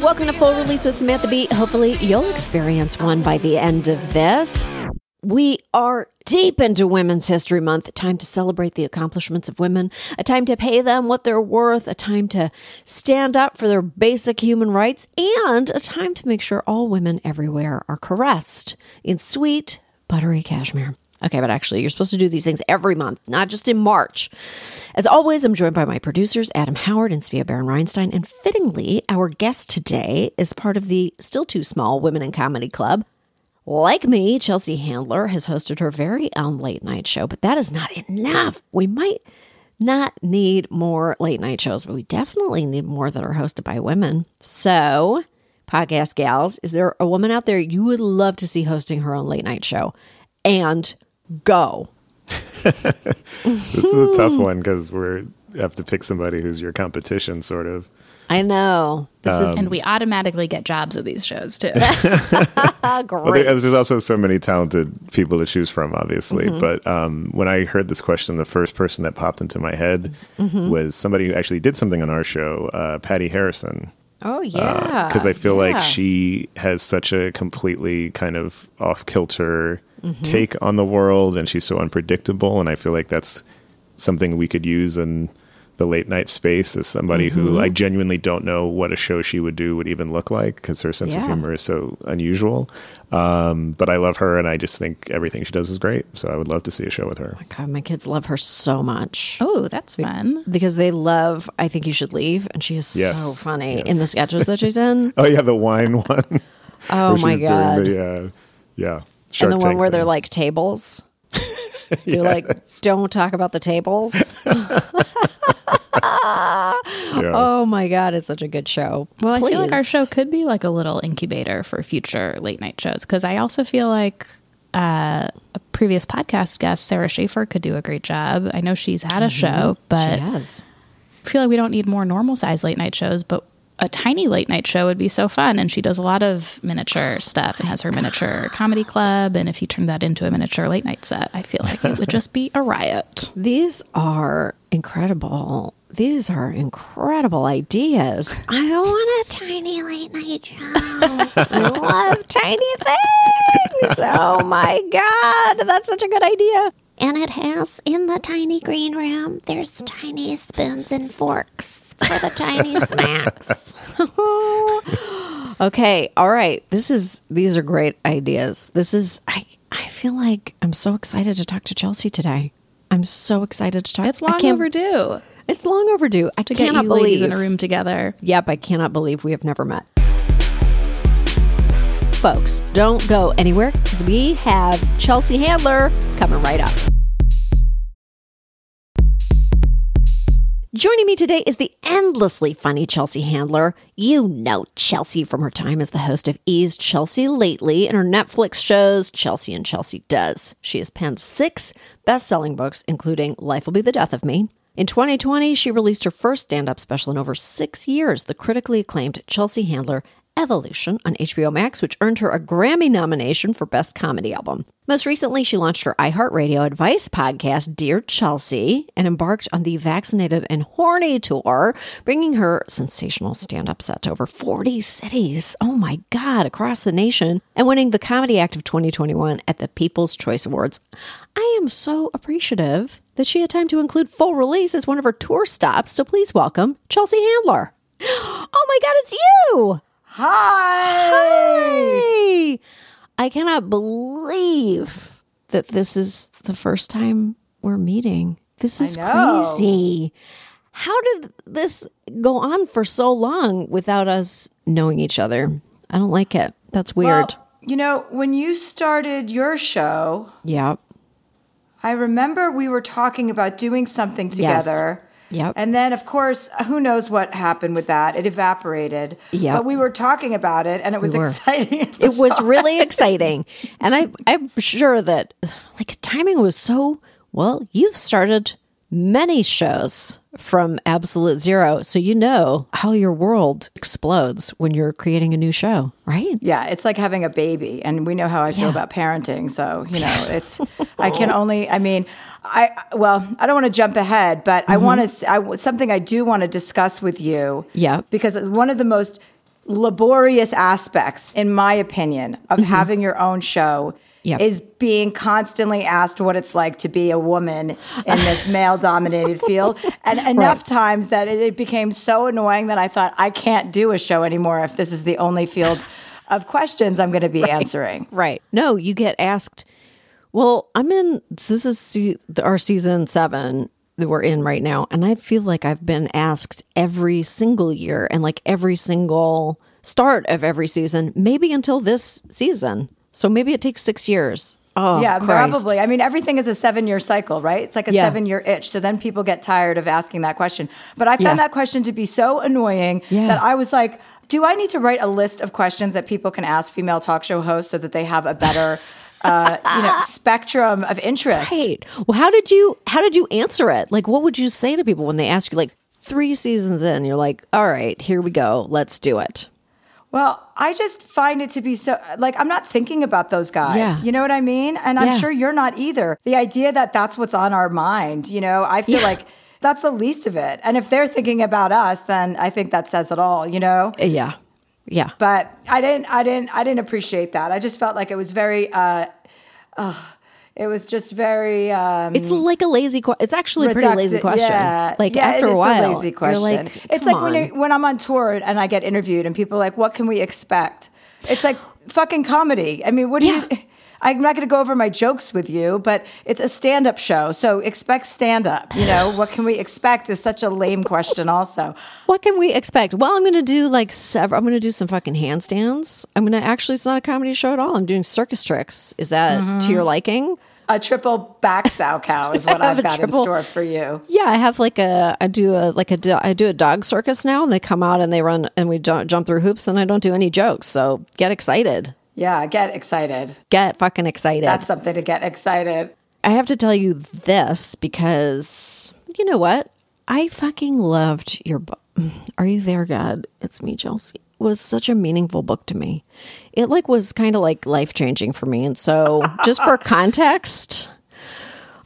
welcome to Full Release with Samantha Bee. Hopefully, you'll experience one by the end of this. We are deep into Women's History Month, time to celebrate the accomplishments of women, a time to pay them what they're worth, a time to stand up for their basic human rights, and a time to make sure all women everywhere are caressed in sweet, buttery cashmere. Okay, but actually, you're supposed to do these things every month, not just in March. As always, I'm joined by my producers, Adam Howard and Svea Baron Reinstein. And fittingly, our guest today is part of the still too small Women in Comedy Club. Like me, Chelsea Handler has hosted her very own late night show, but that is not enough. We might not need more late night shows, but we definitely need more that are hosted by women. So, podcast gals, is there a woman out there you would love to see hosting her own late night show? And go. this is a tough one because we have to pick somebody who's your competition, sort of. I know. This Um, is and we automatically get jobs at these shows too. great. Well, there's also so many talented people to choose from, obviously. Mm-hmm. But um, when I heard this question, the first person that popped into my head Mm-hmm. was somebody who actually did something on our show, uh, Patti Harrison. oh, yeah. Because I feel Yeah. like she has such a completely kind of off kilter Mm-hmm. take on the world, and she's so unpredictable. And I feel like that's something we could use in the late night space as somebody Mm-hmm. who I genuinely don't know what a show she would do would even look like because her sense Yeah. of humor is so unusual. Um, but I love her, and I just think everything she does is great. So I would love to see a show with her. My God, my kids love her so much. oh, that's fun. Because they love I Think You Should Leave. And she is Yes. so funny Yes. in the sketches that she's in. Oh yeah, the wine one. Oh, where my God. Doing the, uh, yeah, and Shark the one Tank where they're like tables. You're like, don't talk about the tables. yeah. Oh my God, it's such a good show. Well, I feel like our show could be like a little incubator for future late night shows because I also feel like uh, a previous podcast guest, Sarah Schaefer, could do a great job. I know she's had a show, but Yes. I feel like we don't need more normal size late night shows, but a tiny late night show would be so fun. And she does a lot of miniature stuff and has her miniature comedy club. And if you turn that into a miniature late night set, I feel like it would just be a riot. These are incredible. These are incredible ideas. I want a tiny late night show. I love tiny things. Oh my God. That's such a good idea. And it has in the tiny green room, there's tiny spoons and forks for the Chinese snacks. Okay. All right. This is, these are great ideas. This is, I, I feel like I'm so excited to talk to Chelsea today. I'm so excited to talk. It's I long can't- overdue It's long overdue. I to get cannot you believe ladies in a room together. Yep, I cannot believe we have never met. Folks, don't go anywhere because we have Chelsea Handler coming right up. Joining me today is the endlessly funny Chelsea Handler. You know Chelsea from her time as the host of E's Chelsea Lately and her Netflix shows Chelsea and Chelsea Does. She has penned six best selling books, including Life Will Be the Death of Me. In 2020, she released her first stand up special in over six years, the critically acclaimed Chelsea Handler Evolution on HBO Max, which earned her a Grammy nomination for Best Comedy Album. Most recently, she launched her iHeartRadio advice podcast, Dear Chelsea, and embarked on the Vaccinated and Horny tour, bringing her sensational stand up set to over 40 cities. Oh my God, across the nation, and winning the Comedy Act of 2021 at the People's Choice Awards. I am so appreciative that she had time to include full release as one of her tour stops, so please welcome Chelsea Handler. Oh my God, it's you! Hi! Hi. I cannot believe that this is the first time we're meeting. This is crazy. How did this go on for so long without us knowing each other? I don't like it. That's weird. Well, you know, when you started your show, yeah. I remember we were talking about doing something Yes. Yep. And then, of course, who knows what happened with that? It evaporated. Yep. But we were talking about it, and it was were. exciting. it was time. really exciting and i i'm sure that like timing was so well you've started many shows from absolute zero so you know how your world explodes when you're creating a new show right Yeah, it's like having a baby, and we know how I feel Yeah. about parenting. So you know, it's I can only. I mean, I well, I don't want to jump ahead, but I mm-hmm. want to. I something I do want to discuss with you. Yeah. because one of the most laborious aspects, in my opinion, of mm-hmm. having your own show Yep. is being constantly asked what it's like to be a woman in this male dominated field. And enough times that it, it became so annoying that I thought, I can't do a show anymore if this is the only field of questions I'm going to be answering. Right. No, you get asked. Well, I'm in. This is se- our season seven that we're in right now, and I feel like I've been asked every single year, and like every single start of every season, maybe until this season. So maybe it takes six years. Oh, yeah, Christ. probably. I mean, everything is a seven year cycle, right? It's like a Yeah. seven year itch. So then people get tired of asking that question. But I found Yeah. that question to be so annoying Yeah. that I was like, do I need to write a list of questions that people can ask female talk show hosts so that they have a better, uh, you know, spectrum of interest? Right. Well, how did you how did you answer it? Like, what would you say to people when they ask you? Like three seasons in, you're like, all right, here we go, let's do it. Well, I just find it to be so like I'm not thinking about those guys. Yeah. You know what I mean? And I'm Yeah. sure you're not either. The idea that that's what's on our mind, you know, I feel Yeah. like that's the least of it. And if they're thinking about us, then I think that says it all, you know? Uh, Yeah. Yeah. But I didn't I didn't I didn't appreciate that. I just felt like it was very uh ugh, it was just very um It's like a lazy. Que- it's actually a pretty lazy question. Yeah, Like yeah, after a while, lazy you're question. like, it's like when you, when I'm on tour and I get interviewed and people are like, "What can we expect?" It's like fucking comedy. I mean, what do Yeah. you? I'm not going to go over my jokes with you, but it's a stand-up show, so expect stand-up. You know, what can we expect is such a lame question. Also, What can we expect? Well, I'm going to do like several. I'm going to do some fucking handstands. I'm going to actually. It's not a comedy show at all. I'm doing circus tricks. Is that Mm-hmm. to your liking? A triple back Salchow is what I have got triple- in store for you. Yeah, I have like a. I do a like a. I do a dog circus now, and they come out and they run and we ju- jump through hoops, and I don't do any jokes. So get excited. Yeah, get excited. Get fucking excited. That's something to get excited. I have to tell you this because you know what? I fucking loved your book. Are you there, God? It's me, Chelsea. Was such a meaningful book to me. It like was kind of like life changing for me. And so, just for context,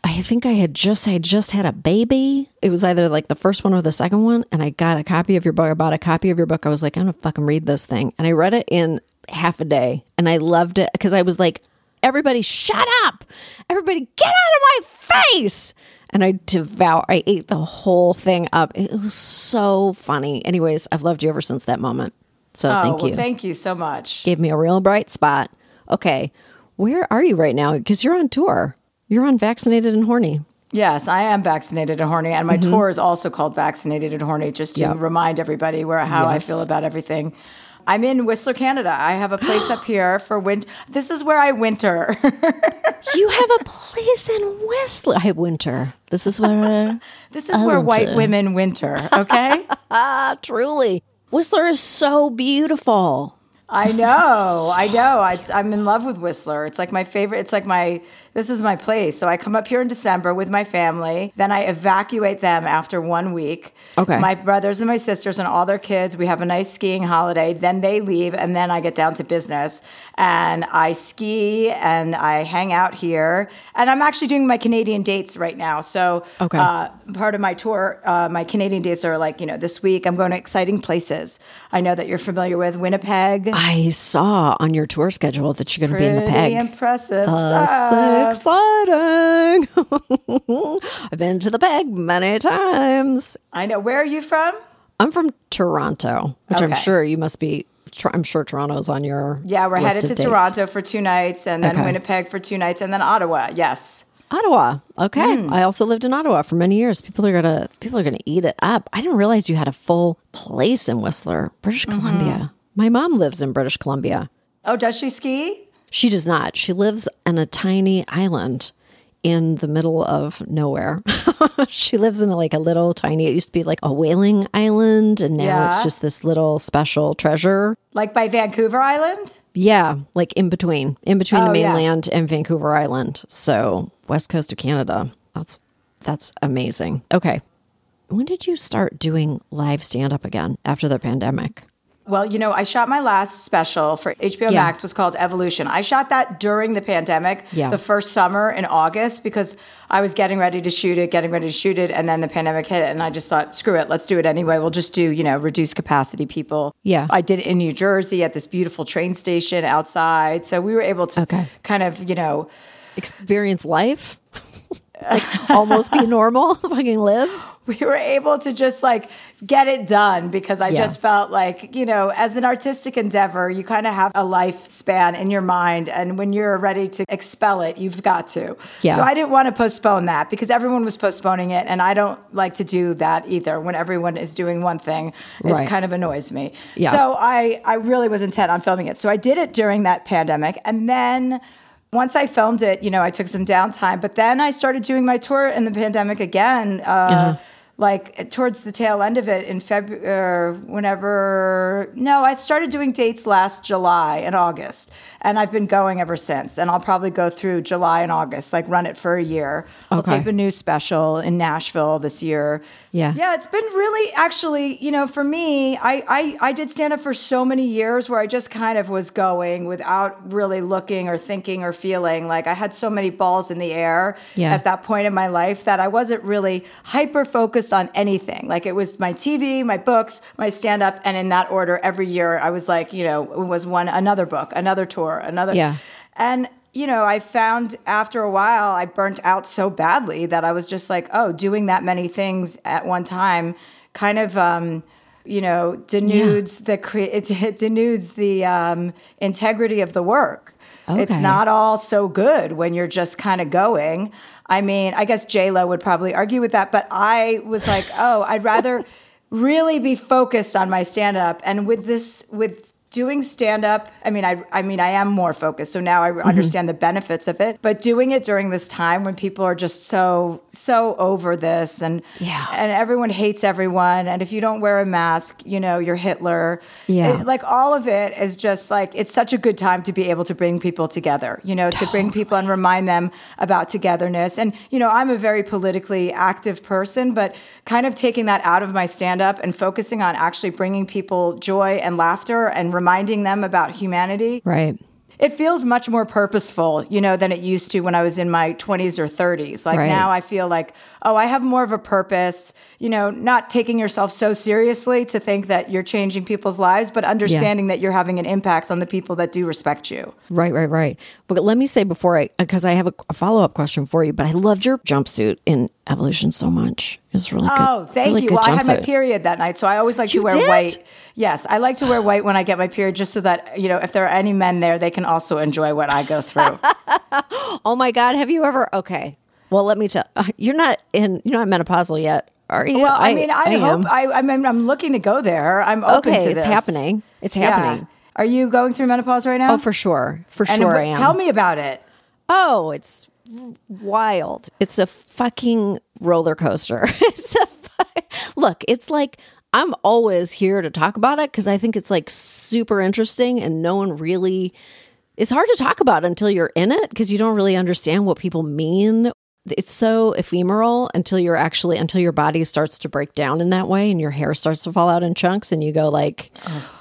I think I had just I just had a baby. It was either like the first one or the second one, and I got a copy of your book. I bought a copy of your book. I was like, I'm gonna fucking read this thing, and I read it in half a day, and I loved it because I was like, everybody, shut up! Everybody, get out of my face! And I devour. I ate the whole thing up. It was so funny. Anyways, I've loved you ever since that moment. So Oh, thank well, you. thank you so much. Gave me a real bright spot. Okay, where are you right now? Because you're on tour. You're on vaccinated and horny. Yes, I am vaccinated and horny, and my tour is also called Vaccinated and Horny, just to Mm-hmm. Yep. remind everybody where how I feel about everything. I'm in Whistler, Canada. I have a place up here for winter. This is where I winter. You have a place in Whistler. I winter. This is where. this is where white women winter. Okay, ah, truly. Whistler is so beautiful. I know, I know. I, I'm in love with Whistler. It's like my favorite. It's like my. This is my place. So I come up here in December with my family. Then I evacuate them after one week. Okay. My brothers and my sisters and all their kids. We have a nice skiing holiday. Then they leave, and then I get down to business. And I ski and I hang out here. And I'm actually doing my Canadian dates right now. So Okay. uh, part of my tour, uh, my Canadian dates are like you know this week I'm going to exciting places. I know that you're familiar with Winnipeg. I saw on your tour schedule that you're going to be in the peg. impressive Uh, so exciting. I've been to the peg many times. I know. Where are you from? I'm from Toronto, which I'm sure you must be. I'm sure Toronto's on your. Yeah, we're headed to dates. Toronto for two nights, and then Okay. Winnipeg for two nights, and then Ottawa. Yes. Ottawa. Okay. Hmm. I also lived in Ottawa for many years. People are gonna people are gonna eat it up. I didn't realize you had a full place in Whistler, British Mm-hmm. Columbia. My mom lives in British Columbia. Oh, does she ski? She does not. She lives on a tiny island in the middle of nowhere. she lives in like a little tiny, it used to be like a whaling island, and now it's just this little special treasure. Like by Vancouver Island? Yeah, like in between, in between the Oh, yeah. mainland and Vancouver Island. So west coast of Canada. That's that's amazing. Okay, when did you start doing live stand up again after the pandemic? Well, you know, I shot my last special for HBO Yeah. Max was called Evolution. I shot that during the pandemic, Yeah. the first summer in August because I was getting ready to shoot it, getting ready to shoot it, and then the pandemic hit, and I just thought, screw it, let's do it anyway. We'll just do, you know, reduced capacity people. Yeah. I did it in New Jersey at this beautiful train station outside, so we were able to Okay. kind of, you know, Experience life, like almost be normal, fucking live. we were able to just like get it done because I Yeah. just felt like, you know, as an artistic endeavor, you kind of have a lifespan in your mind. And when you're ready to expel it, you've got to. Yeah. So I didn't want to postpone that because everyone was postponing it. And I don't like to do that either. When everyone is doing one thing, it Right. kind of annoys me. Yeah. So I, I really was intent on filming it. So I did it during that pandemic. And then once I filmed it, you know, I took some downtime, but then I started doing my tour in the pandemic again. Uh, Uh-huh. Like towards the tail end of it in February, er, whenever. No, I started doing dates last July and August, and I've been going ever since. And I'll probably go through July and August, like run it for a year. Okay. I'll tape a new special in Nashville this year. Yeah. Yeah, it's been really actually, you know, for me, I I, I did stand up for so many years where I just kind of was going without really looking or thinking or feeling. Like I had so many balls in the air Yeah. at that point in my life that I wasn't really hyper focused on anything. Like it was my TV, my books, my stand up, and in that order every year I was like, you know, it was one another book, another tour, another Yeah. and you know, I found after a while I burnt out so badly that I was just like, oh, doing that many things at one time kind of um you know, denudes the cre- it, it denudes the um, integrity of the work. Okay. It's not all so good when you're just kind of going. I mean, I guess J Lo would probably argue with that, but I was like, oh, I'd rather really be focused on my stand up. And with this, with doing stand up, I mean, I, I mean, I am more focused. So now I Mm-hmm. understand the benefits of it. But doing it during this time when people are just so, so over this and, Yeah. and everyone hates everyone. And if you don't wear a mask, you know, you're Hitler. Yeah. It- like all of it is just like, it's such a good time to be able to bring people together, you know, to bring people and remind them about togetherness. And, you know, I'm a very politically active person, but kind of taking that out of my stand up and focusing on actually bringing people joy and laughter and reminding them about humanity. Right. It feels much more purposeful, you know, than it used to when I was in my 20s or 30s. Like Right. now I feel like, oh, I have more of a purpose, you know, not taking yourself so seriously to think that you're changing people's lives, but understanding that you're having an impact on the people that do respect you. Right, right, right. But let me say before I, because I have a, a follow up question for you, but I loved your jumpsuit in Evolution so much. It's really good. Oh, thank really you. Well, I had my period that night, so I always like You to wear did? white. Yes, I like to wear white when I get my period, just so that you know if there are any men there, they can also enjoy what I go through. Oh my God, have you ever? Okay. Well, let me tell uh, you're not in, you're not menopausal yet, are you? well, I, mean, I, am. hope I, I mean, I'm looking to go there. I'm open Okay, it's happening. It's Yeah. happening. Are you going through menopause right now? Oh, for sure. For and sure am. tell me about it. Oh, it's wild. It's a fucking roller coaster. it's a fu- look. It's like I'm always here to talk about it because I think it's like super interesting, and no one really. It's hard to talk about until you're in it because you don't really understand what people mean. It's so ephemeral until you're actually until your body starts to break down in that way and your hair starts to fall out in chunks and you go like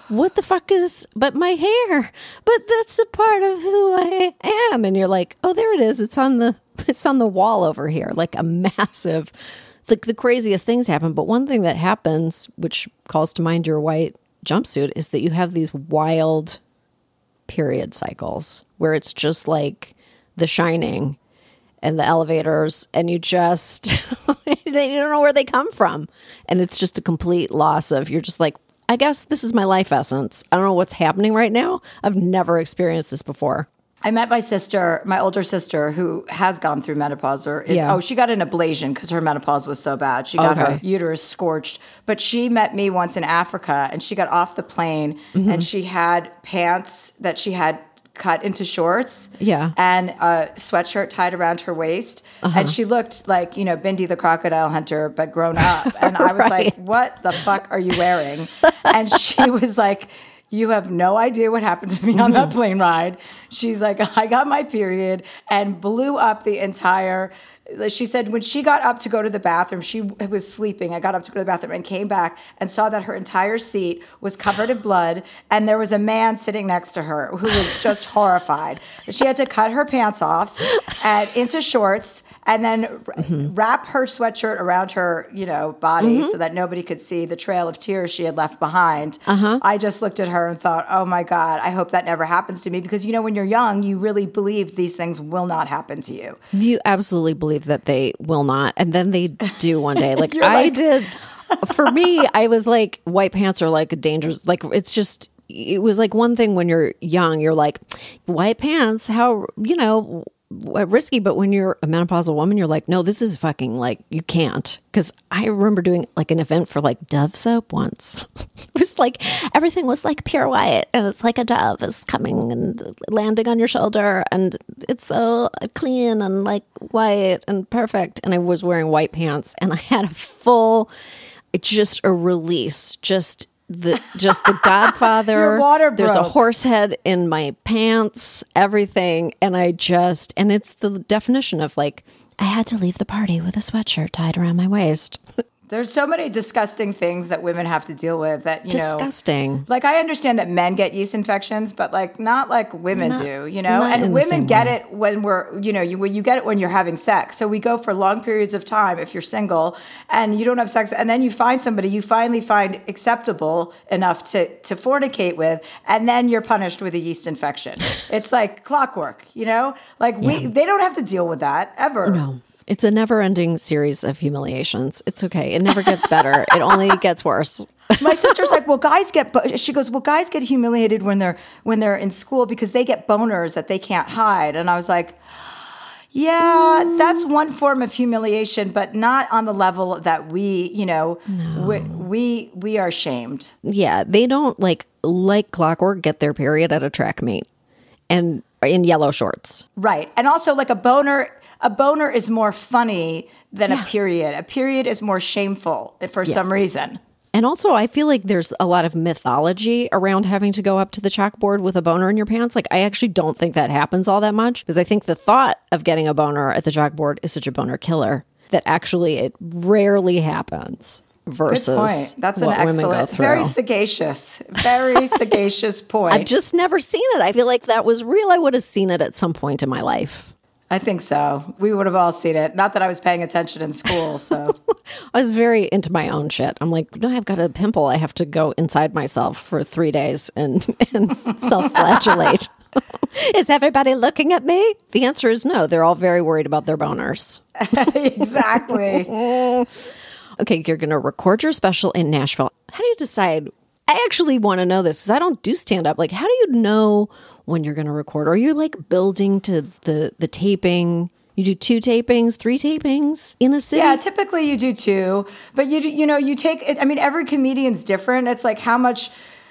what the fuck is but my hair? But that's a part of who i am. And you're like oh there it is. It's on the it's on the wall over here. Like a massive the, the craziest things happen. But one thing that happens which calls to mind your white jumpsuit is that you have these wild period cycles where it's just like the shining and the elevators and you just you don't know where they come from and it's just a complete loss of you're just like i guess this is my life essence i don't know what's happening right now i've never experienced this before I met my sister, my older sister, who has gone through menopause. Or is Yeah. oh, she got an ablation because her menopause was so bad. She got her uterus scorched. But she met me once in Africa, and she got off the plane, Mm-hmm. and she had pants that she had cut into shorts. Yeah. and a sweatshirt tied around her waist, Uh-huh. and she looked like you know Bindi the crocodile hunter, but grown up. And I was like, "What the fuck are you wearing?" And she was like. You have no idea what happened to me on that plane ride. She's like, I got my period and blew up the entire she said when she got up to go to the bathroom, she was sleeping. I got up to go to the bathroom and came back and saw that her entire seat was covered in blood and there was a man sitting next to her who was just horrified. She had to cut her pants off and into shorts and then mm-hmm. wrap her sweatshirt around her, you know, body mm-hmm. so that nobody could see the trail of tears she had left behind. Uh-huh. I just looked at her and thought, "Oh my god, I hope that never happens to me." Because you know, when you're young, you really believe these things will not happen to you. You absolutely believe that they will not, and then they do one day. Like I like- did. For me, I was like, white pants are like a dangerous. Like it's just it was like one thing when you're young, you're like, white pants, how, you know, Uh, risky, but when you're a menopausal woman, you're like, no, this is fucking like, you can't. Because I remember doing like an event for like Dove soap once. it was like, everything was like pure white, and it's like a dove is coming and landing on your shoulder, and it's so clean and like white and perfect. And I was wearing white pants, and I had a full, just a release, just the just the Godfather. Your water broke. There's a horse head in my pants, everything, and I just and it's the definition of like I had to leave the party with a sweatshirt tied around my waist. There's so many disgusting things that women have to deal with that you know disgusting. know. Like I understand that men get yeast infections, but like not like women not, do, you know. And women get way. it when we're, you know, you when you get it when you're having sex. So we go for long periods of time if you're single and you don't have sex, and then you find somebody you finally find acceptable enough to to fornicate with, and then you're punished with a yeast infection. it's like clockwork, you know. Like we, yeah. they don't have to deal with that ever. No. It's a never ending series of humiliations. It's okay. It never gets better. it only gets worse. My sister's like, well, guys get. She goes, well, guys get humiliated when they're when they're in school because they get boners that they can't hide. And I was like, yeah, mm. that's one form of humiliation, but not on the level that we, you know, no. we, we we are shamed. Yeah, they don't like like clockwork get their period at a track meet, and in yellow shorts. Right, and also like a boner a boner is more funny than yeah. a period. A period is more shameful for yeah. some reason. And also, I feel like there's a lot of mythology around having to go up to the chalkboard with a boner in your pants. Like, I actually don't think that happens all that much because I think the thought of getting a boner at the chalkboard is such a boner killer that actually it rarely happens versus Good point. That's an excellent, very sagacious, very sagacious point. I've just never seen it. I feel like that was real. I would have seen it at some point in my life. I think so. We would have all seen it. Not that I was paying attention in school. So I was very into my own shit. I'm like, no, I've got a pimple. I have to go inside myself for three days and, and self flagellate. is everybody looking at me? The answer is no. They're all very worried about their boners. exactly. okay, you're going to record your special in Nashville. How do you decide? I actually want to know this because I don't do stand up. Like, how do you know when you're going to record? Or are you like building to the the taping? You do two tapings, three tapings in a city. Yeah, typically you do two, but you you know you take. I mean, every comedian's different. It's like how much.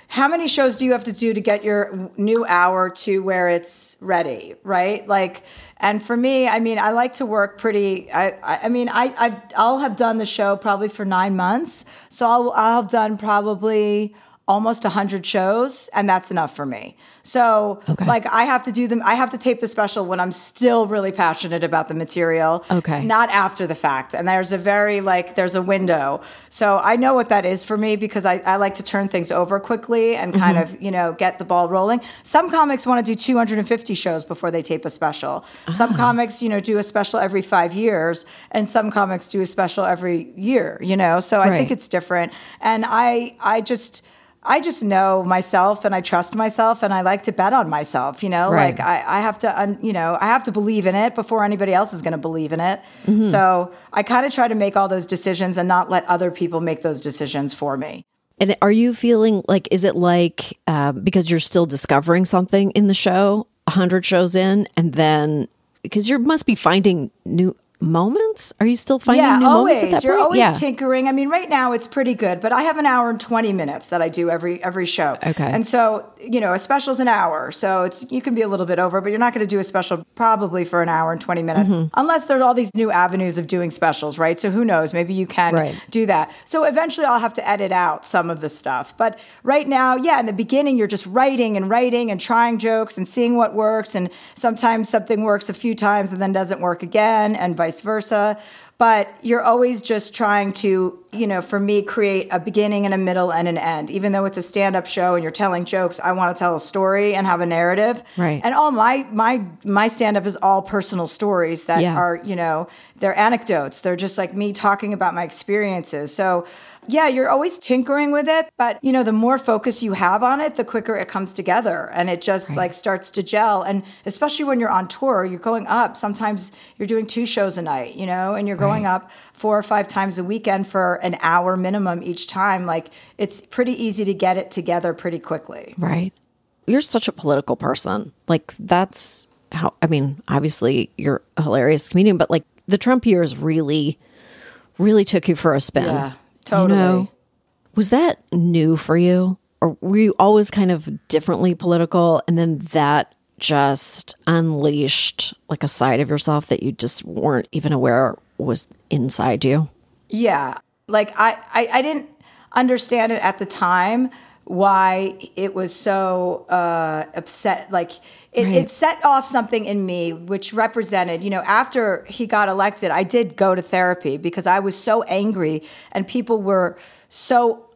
How many shows do you have to do to get your new hour to where it's ready, right? Like, and for me, I mean, I like to work pretty. I, I, I mean, I, i will have done the show probably for nine months, so I'll, I'll have done probably almost 100 shows and that's enough for me so okay. like i have to do them i have to tape the special when i'm still really passionate about the material okay not after the fact and there's a very like there's a window so i know what that is for me because i, I like to turn things over quickly and kind mm-hmm. of you know get the ball rolling some comics want to do 250 shows before they tape a special some ah. comics you know do a special every five years and some comics do a special every year you know so i right. think it's different and i i just I just know myself and I trust myself and I like to bet on myself, you know, right. like I, I, have to, un, you know, I have to believe in it before anybody else is going to believe in it. Mm-hmm. So I kind of try to make all those decisions and not let other people make those decisions for me. And are you feeling like, is it like, uh, because you're still discovering something in the show, 100 shows in, and then because you must be finding new moments? Are you still finding yeah, new always. moments at that You're point? always yeah. tinkering. I mean, right now it's pretty good, but I have an hour and 20 minutes that I do every every show. Okay. And so, you know, a special's an hour. So it's you can be a little bit over, but you're not going to do a special probably for an hour and 20 minutes mm-hmm. unless there's all these new avenues of doing specials, right? So who knows, maybe you can right. do that. So eventually I'll have to edit out some of the stuff. But right now, yeah, in the beginning you're just writing and writing and trying jokes and seeing what works and sometimes something works a few times and then doesn't work again and vice vice versa. But you're always just trying to, you know, for me, create a beginning and a middle and an end. Even though it's a stand-up show and you're telling jokes, I want to tell a story and have a narrative. Right. And all my my my stand-up is all personal stories that Yeah. are, you know, they're anecdotes. They're just like me talking about my experiences. So yeah, you're always tinkering with it, but you know, the more focus you have on it, the quicker it comes together and it just like starts to gel. And especially when you're on tour, you're going up. Sometimes you're doing two shows a night, you know, and you're going up four or five times a weekend for an hour minimum each time. Like it's pretty easy to get it together pretty quickly. Right. You're such a political person. Like that's how I mean, obviously you're a hilarious comedian, but like the Trump years really really took you for a spin. Yeah, totally. You know? Was that new for you? Or were you always kind of differently political and then that just unleashed like a side of yourself that you just weren't even aware was inside you? Yeah. Like I, I, I didn't understand it at the time why it was so uh, upset. Like it, Right. it set off something in me which represented, you know, after he got elected, I did go to therapy because I was so angry and people were so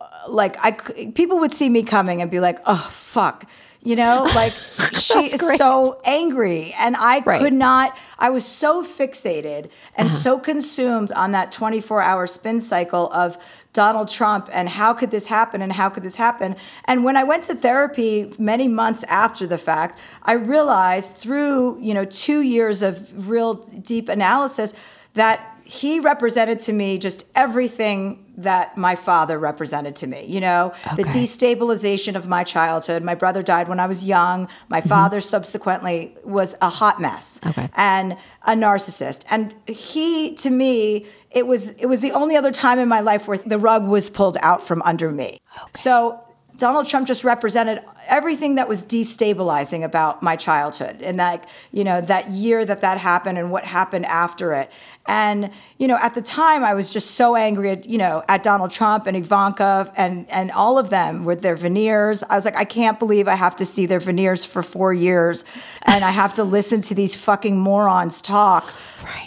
uh, like i people would see me coming and be like, "Oh fuck." You know, like she is great. so angry and I Right. could not I was so fixated and uh-huh. so consumed on that 24-hour spin cycle of Donald Trump and how could this happen and how could this happen? And when I went to therapy many months after the fact, I realized through, you know, 2 years of real deep analysis that he represented to me just everything that my father represented to me. You know, the destabilization of my childhood. My brother died when I was young. My mm-hmm. father subsequently was a hot mess Okay. and a narcissist. And he, to me, it was it was the only other time in my life where the rug was pulled out from under me. So Donald Trump just represented everything that was destabilizing about my childhood and that you know that year that that happened and what happened after it. And you know, at the time, I was just so angry at you know at Donald Trump and Ivanka and and all of them with their veneers. I was like, I can't believe I have to see their veneers for four years, and I have to listen to these fucking morons talk.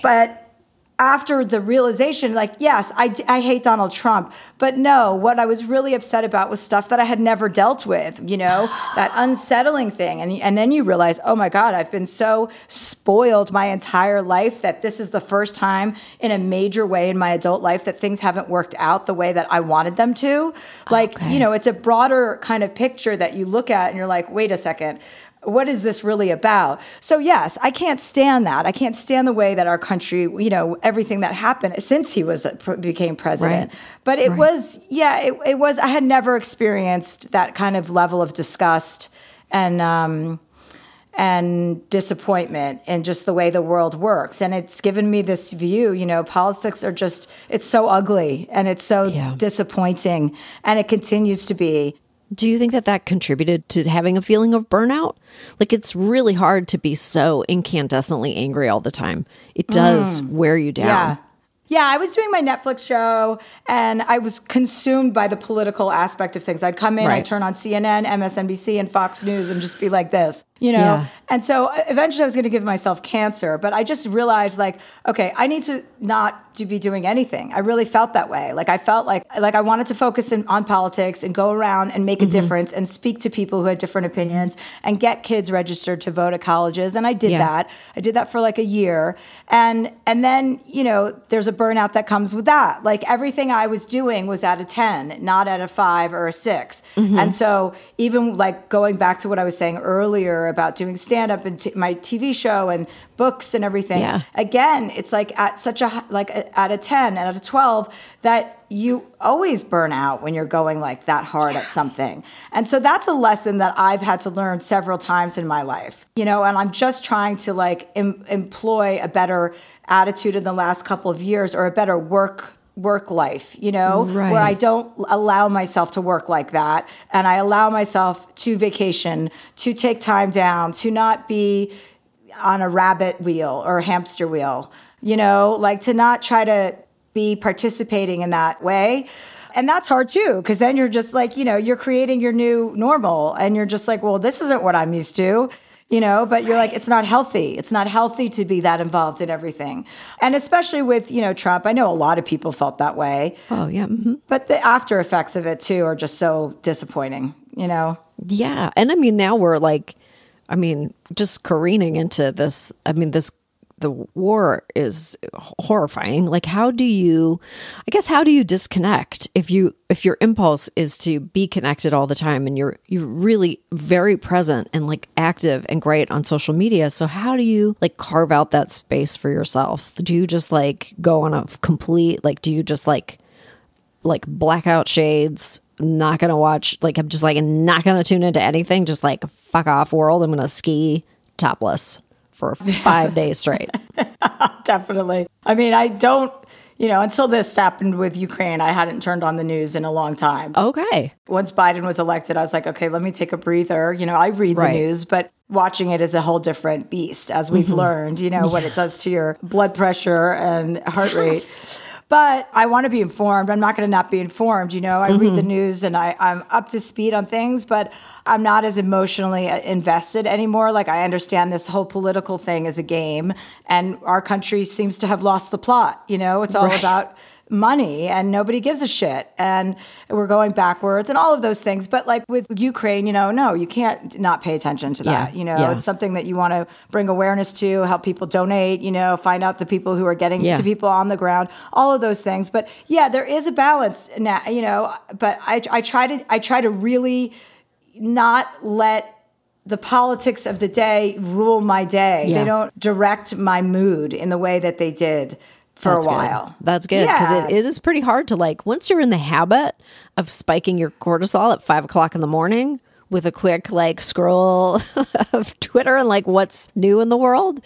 But after the realization, like, yes, I, I hate Donald Trump, but no, what I was really upset about was stuff that I had never dealt with, you know, that unsettling thing. And, and then you realize, oh my God, I've been so spoiled my entire life that this is the first time in a major way in my adult life that things haven't worked out the way that I wanted them to. Like, Okay. you know, it's a broader kind of picture that you look at and you're like, wait a second what is this really about? So yes, I can't stand that. I can't stand the way that our country, you know, everything that happened since he was became president. Right. But it Right. was, yeah, it, it was. I had never experienced that kind of level of disgust and um, and disappointment in just the way the world works. And it's given me this view. You know, politics are just it's so ugly and it's so Yeah. disappointing, and it continues to be. Do you think that that contributed to having a feeling of burnout? Like it's really hard to be so incandescently angry all the time. It does mm. wear you down. Yeah. Yeah, I was doing my Netflix show and I was consumed by the political aspect of things. I'd come in, Right. I'd turn on CNN, MSNBC, and Fox News and just be like this, you know? Yeah. And so uh, eventually I was going to give myself cancer, but I just realized like, okay, I need to not to be doing anything. I really felt that way. Like I felt like like I wanted to focus in, on politics and go around and make a difference and speak to people who had different opinions and get kids registered to vote at colleges. And I did Yeah. that. I did that for like a year. And and then, you know, there's a burnout that comes with that. Like everything I was doing was at a 10, not at a 5 or a 6. Mm-hmm. And so even like going back to what I was saying earlier about doing stand up and t- my TV show and books and everything. Yeah. Again, it's like at such a like a- at a 10 and at a 12 that you always burn out when you're going like that hard at something. And so that's a lesson that I've had to learn several times in my life. You know, and I'm just trying to like em- employ a better attitude in the last couple of years or a better work work life, you know, Right. where I don't allow myself to work like that and I allow myself to vacation, to take time down, to not be on a rabbit wheel or a hamster wheel, you know, like to not try to be participating in that way. And that's hard too, because then you're just like, you know, you're creating your new normal and you're just like, well, this isn't what I'm used to. you know but you're like it's not healthy it's not healthy to be that involved in everything and especially with you know trump i know a lot of people felt that way Oh yeah. mhm. but the after effects of it too are just so disappointing you know Yeah. And I mean, now we're like, I mean, just careening into this. I mean, this, the war is horrifying. Like, how do you, I guess, how do you disconnect if you, if your impulse is to be connected all the time and you're, you're really very present and like active and great on social media. So, how do you like carve out that space for yourself? Do you just like go on a complete, like, do you just like, like blackout shades not gonna watch like i'm just like not gonna tune into anything. Just like fuck off world. I'm gonna ski topless for five days straight. Definitely. I mean i don't you know until this happened with ukraine i hadn't turned on the news in a long time. Okay. Once Biden was elected, I was like, okay, let me take a breather. You know, I read Right. the news, but watching it is a whole different beast, as we've mm-hmm. learned, you know, what it does to your blood pressure and heart rate. But I want to be informed. I'm not going to not be informed. You know, I read the news and I, I'm up to speed on things, but I'm not as emotionally uh, invested anymore. Like, I understand this whole political thing is a game, and our country seems to have lost the plot. You know, it's all Right. about money and nobody gives a shit and we're going backwards and all of those things but like with ukraine you know no you can't not pay attention to that Yeah, you know yeah. it's something that you want to bring awareness to help people donate you know find out the people who are getting Yeah. to people on the ground all of those things but yeah there is a balance now you know but i, I try to i try to really not let the politics of the day rule my day. They don't direct my mood in the way that they did for That's a good. while. That's good because Yeah. it is pretty hard to like once you're in the habit of spiking your cortisol at five o'clock in the morning with a quick like scroll of Twitter and like what's new in the world,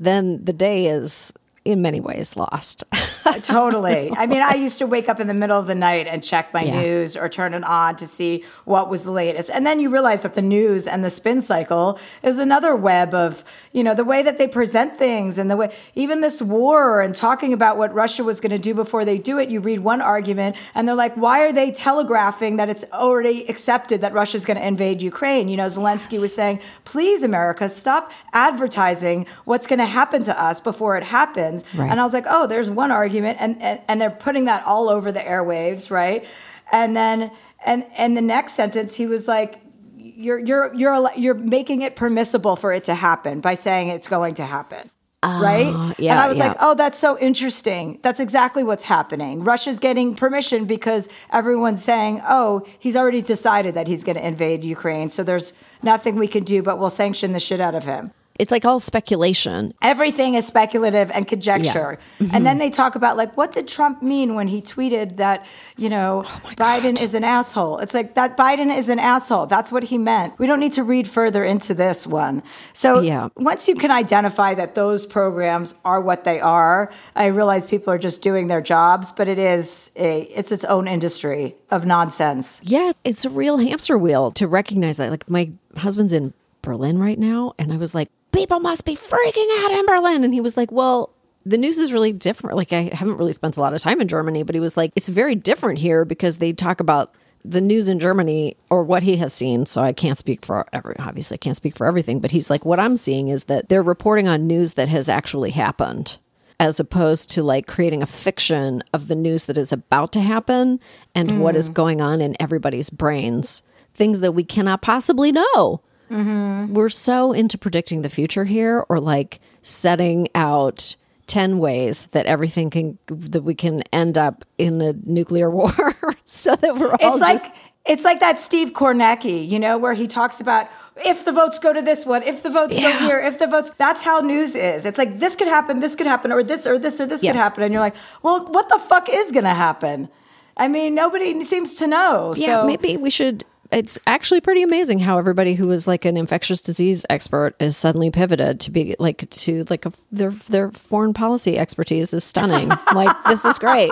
then the day is in many ways lost. totally. I mean, I used to wake up in the middle of the night and check my Yeah. news or turn it on to see what was the latest. And then you realize that the news and the spin cycle is another web of, you know, the way that they present things and the way, even this war and talking about what Russia was going to do before they do it. You read one argument and they're like, why are they telegraphing that it's already accepted that Russia's going to invade Ukraine? You know, Zelensky was saying, please, America, stop advertising what's going to happen to us before it happens. Right. And I was like, oh, there's one argument, and, and and they're putting that all over the airwaves, right? And then and and the next sentence, he was like, you're you're you're you're making it permissible for it to happen by saying it's going to happen. Right? Ah, yeah, and I was yeah. like, oh, that's so interesting. That's exactly what's happening. Russia's getting permission because everyone's saying, oh, he's already decided that he's going to invade Ukraine. So there's nothing we can do, but we'll sanction the shit out of him it's like all speculation. everything is speculative and conjecture. Mm-hmm. And then they talk about like what did Trump mean when he tweeted that, you know, Oh Biden is an asshole. It's like that Biden is an asshole. That's what he meant. We don't need to read further into this one. So Yeah. once you can identify that those programs are what they are, I realize people are just doing their jobs, but it is a it's its own industry of nonsense. Yeah, it's a real hamster wheel to recognize that. Like my husband's in Berlin right now, and I was like, people must be freaking out in Berlin. And he was like, well, the news is really different. Like I haven't really spent a lot of time in Germany, but he was like, it's very different here because they talk about the news in Germany or what he has seen. So I can't speak for every, obviously I can't speak for everything, but he's like, what I'm seeing is that they're reporting on news that has actually happened as opposed to like creating a fiction of the news that is about to happen and what is mm. going on in everybody's brains, things that we cannot possibly know. Mm-hmm. We're so into predicting the future here or like setting out 10 ways that everything can, that we can end up in a nuclear war so that we're all It's like just. it's like that Steve Kornacki, you know, where he talks about if the votes go to this one, if the votes Yeah. go here, if the votes that's how news is. It's like this could happen, this could happen, or this or this or this Yes. could happen. And you're like, well, what the fuck is gonna happen? I mean, nobody seems to know. Yeah, so maybe we should. It's actually pretty amazing how everybody who was like an infectious disease expert is suddenly pivoted to be like to like a, their their foreign policy expertise is stunning. like this is great.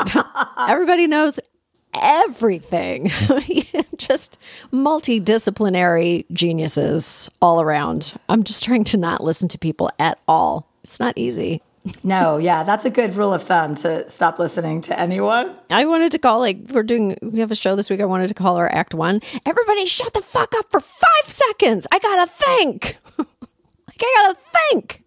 everybody knows everything. just multidisciplinary geniuses all around. I'm just trying to not listen to people at all. It's not easy. No, yeah, that's a good rule of thumb to stop listening to anyone. I wanted to call like we're doing we have a show this week. I wanted to call our act one. Everybody shut the fuck up for five seconds. I gotta think. Like I gotta think.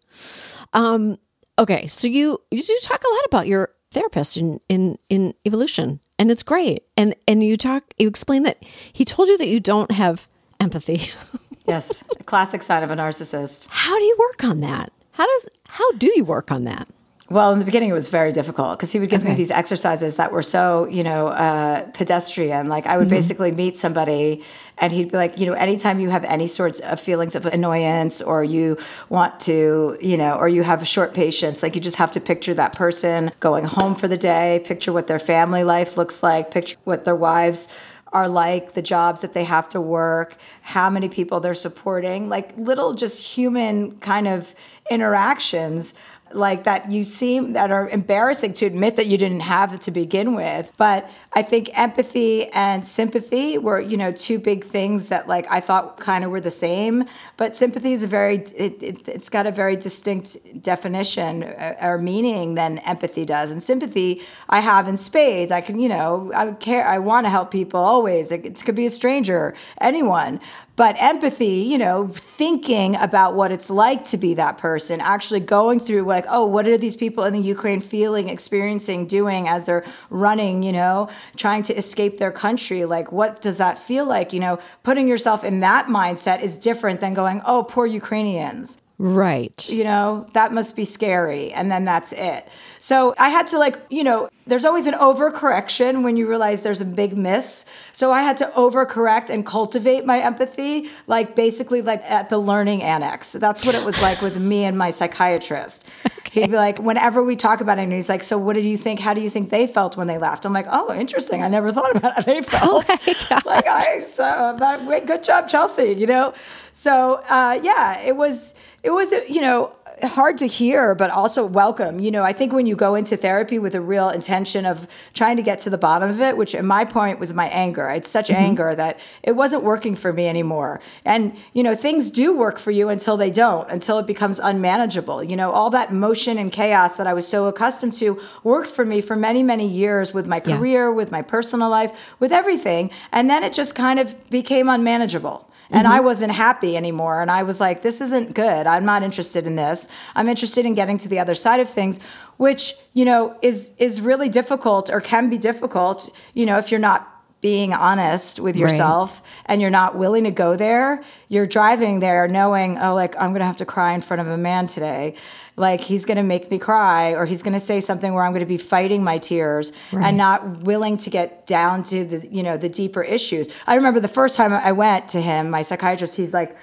Um, okay, so you you do talk a lot about your therapist in in in evolution, and it's great. And and you talk you explain that he told you that you don't have empathy. Yes, a classic sign of a narcissist. how do you work on that? How does how do you work on that? Well, in the beginning, it was very difficult because he would give me these exercises that were so, you know, uh, pedestrian. Like I would basically meet somebody, and he'd be like, you know, anytime you have any sorts of feelings of annoyance, or you want to, you know, or you have a short patience, like you just have to picture that person going home for the day, picture what their family life looks like, picture what their wives are like, the jobs that they have to work, how many people they're supporting, like little just human kind of interactions like that you seem that are embarrassing to admit that you didn't have it to begin with. But i think empathy and sympathy were you know two big things that like i thought kind of were the same. But sympathy is a very it, it, it's got a very distinct definition uh, or meaning than empathy does. And sympathy i have in spades. I can you know i care i want to help people always. It, it could be a stranger anyone. But empathy, you know, thinking about what it's like to be that person, actually going through like, oh, what are these people in the Ukraine feeling, experiencing, doing as they're running, you know, trying to escape their country? Like, what does that feel like? You know, putting yourself in that mindset is different than going, oh, poor Ukrainians Right. you know that must be scary and then that's it. So i had to like you know there's always an overcorrection when you realize there's a big miss. So i had to overcorrect and cultivate my empathy like basically like at the learning annex. That's what it was like with me and my psychiatrist. He'd be like whenever we talk about it and he's like so what did you think? How do you think they felt when they left i'm like oh interesting. I never thought about how they felt. Oh like i so that, wait, good job chelsea you know? So uh, yeah it was it was you know hard to hear but also welcome. You know i think when you go into therapy with a real intention of trying to get to the bottom of it which at my point was my anger. I had such mm-hmm. anger that it wasn't working for me anymore. And you know things do work for you until they don't until it becomes unmanageable. You know all that motion and chaos that i was so accustomed to worked for me for many many years with my Yeah. career with my personal life with everything. And then it just kind of became unmanageable and I mm-hmm. wasn't happy anymore. And I was like, this isn't good. I'm not interested in this. I'm interested in getting to the other side of things, which, you know, is is really difficult or can be difficult, you know, if you're not being honest with yourself and you're not willing to go there, you're driving there knowing, oh, like I'm gonna have to cry in front of a man today. Like he's gonna make me cry, or he's gonna say something where I'm gonna be fighting my tears and not willing to get down to the, you know, the deeper issues. I remember the first time I went to him, my psychiatrist, he's like,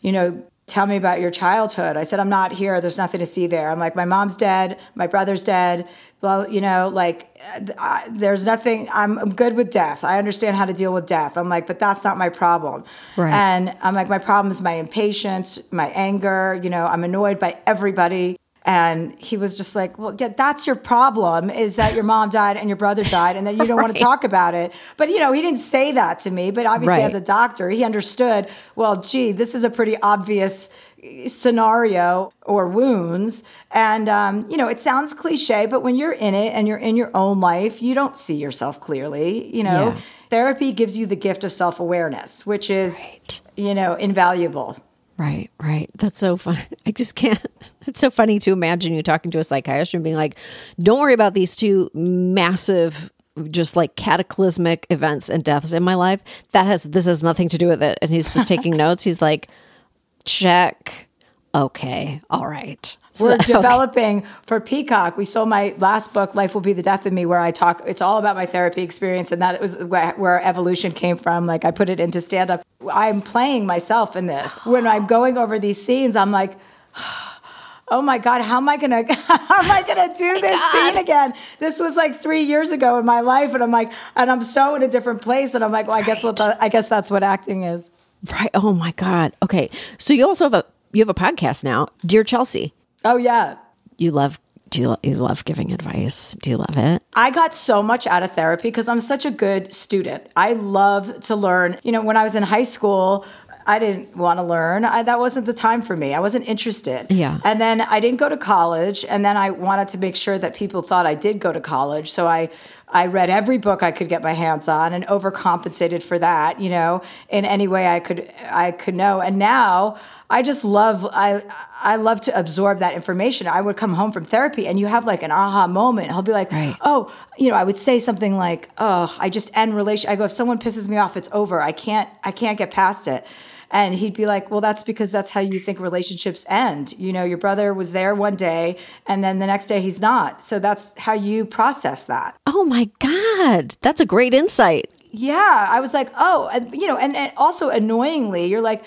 you know, tell me about your childhood. I said, I'm not here. There's nothing to see there. I'm like, my mom's dead. My brother's dead. Well, you know, like, uh, I, there's nothing. I'm, I'm good with death. I understand how to deal with death. I'm like, but that's not my problem. Right. And I'm like, my problem is my impatience, my anger. You know, I'm annoyed by everybody. And he was just like, well, yeah, that's your problem is that your mom died and your brother died and that you don't want to talk about it. But, you know, he didn't say that to me. But obviously, Right. as a doctor, he understood, well, gee, this is a pretty obvious scenario or wounds. And, um, you know, it sounds cliche, but when you're in it and you're in your own life, you don't see yourself clearly. You know, Yeah. therapy gives you the gift of self awareness, which is, Right. you know, invaluable. Right, right. That's so fun. I just can't. It's so funny to imagine you talking to a psychiatrist and being like, "Don't worry about these two massive, just like cataclysmic events and deaths in my life. That has this has nothing to do with it." And he's just taking notes. He's like, "Check. Okay. All right." We're So- developing for Peacock. We sold my last book, Life Will Be the Death of Me, where I talk, it's all about my therapy experience. And that was where, where evolution came from. Like I put it into stand up. I'm playing myself in this. When I'm going over these scenes, I'm like, ah, oh my God, how am I gonna, how am I gonna do this scene again? This was like three years ago in my life. And I'm like, and I'm so in a different place. And I'm like, well, I guess what the, I guess that's what acting is. Right. Oh my God. Okay. So you also have a you have a podcast now, Dear Chelsea. Oh yeah. You love do you, you love giving advice? Do you love it? I got so much out of therapy because I'm such a good student. I love to learn. You know, when I was in high school, I didn't want to learn. I, that wasn't the time for me. I wasn't interested. Yeah. And then I didn't go to college. And then I wanted to make sure that people thought I did go to college. So I I read every book I could get my hands on and overcompensated for that, you know, in any way I could I could know. And now I just love I I love to absorb that information. I would come home from therapy and you have like an aha moment. He'll be like, Right. "Oh, you know, I would say something like, "Oh, I just end relation." I go, "If someone pisses me off, it's over. I can't I can't get past it." And he'd be like, "Well, that's because that's how you think relationships end. You know, your brother was there one day and then the next day he's not. So that's how you process that." Oh my God. That's a great insight. Yeah, I was like, oh, and, you know, and, and also annoyingly, you're like,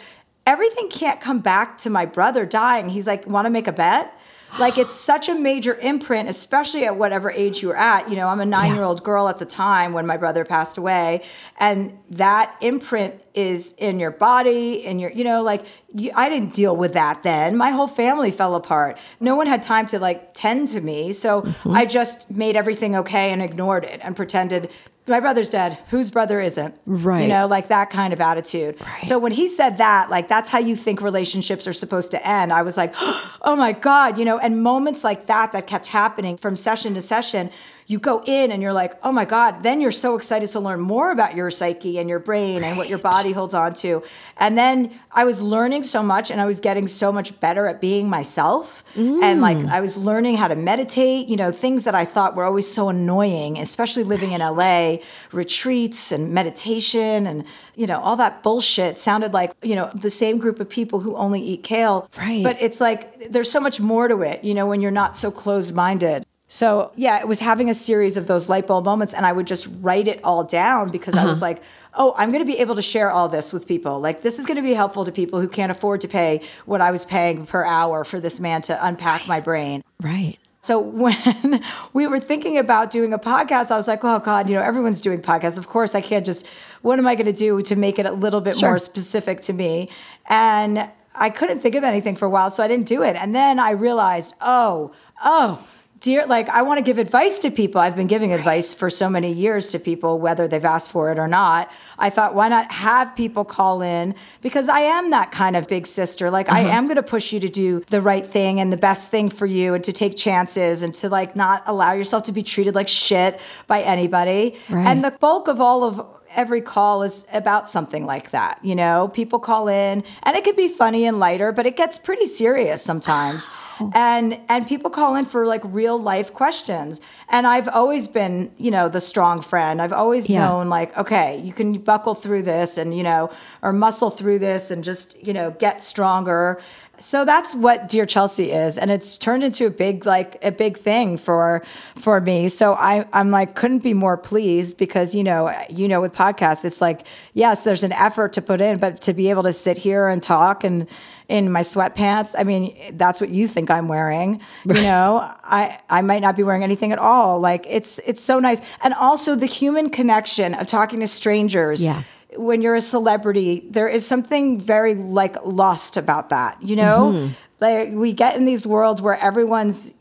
everything can't come back to my brother dying. He's like, want to make a bet? Like it's such a major imprint, especially at whatever age you were at. You know, I'm a nine year old girl at the time when my brother passed away, and that imprint is in your body, in your, you know, like you, I didn't deal with that then. My whole family fell apart. No one had time to like tend to me, so mm-hmm. I just made everything okay and ignored it and pretended my brother's dead. Whose brother isn't? Right. You know, like that kind of attitude. So when he said that, like that's how you think relationships are supposed to end, I was like, oh my God, you know, and moments like that that kept happening from session to session, you go in and you're like, oh my God, then you're so excited to learn more about your psyche and your brain and what your body holds on to. And then I was learning so much and I was getting so much better at being myself. And like mm. I was learning how to meditate, you know, things that I thought were always so annoying, especially living in LA, retreats and meditation and, you know, all that bullshit sounded like, you know, the same group of people who only eat kale. Right. But it's like there's so much more to it, you know, when you're not so closed minded. So, yeah, it was having a series of those light bulb moments, and I would just write it all down because I was uh-huh. like, oh, I'm going to be able to share all this with people. Like, this is going to be helpful to people who can't afford to pay what I was paying per hour for this man to unpack my brain. Right. So when we were thinking about doing a podcast, I was like, oh God, you know, everyone's doing podcasts. Of course, I can't just, what am I going to do to make it a little bit Sure. more specific to me? And I couldn't think of anything for a while, so I didn't do it. And then I realized, oh, oh, dear, like I want to give advice to people. I've been giving advice for so many years to people, whether they've asked for it or not. I thought, why not have people call in? Because I am that kind of big sister. Like I uh-huh. am going to push you to do the right thing and the best thing for you and to take chances and to like not allow yourself to be treated like shit by anybody. Right. And the bulk of all of every call is about something like that. You know, people call in and it can be funny and lighter, but it gets pretty serious sometimes. Oh. And and people call in for like real life questions. And I've always been, you know, the strong friend. I've always Yeah. known like, okay, you can buckle through this and, you know, or muscle through this and just, you know, get stronger. So that's what Dear Chelsea is, and it's turned into a big like a big thing for for me. So I I'm like couldn't be more pleased because you know you know with podcasts it's like yes there's an effort to put in, but to be able to sit here and talk and in my sweatpants, I mean that's what you think I'm wearing. You know I I might not be wearing anything at all. Like it's it's so nice, and also the human connection of talking to strangers Yeah. when you're a celebrity, there is something very like lost about that, you know? Mm-hmm. Like we get in these worlds where everyone's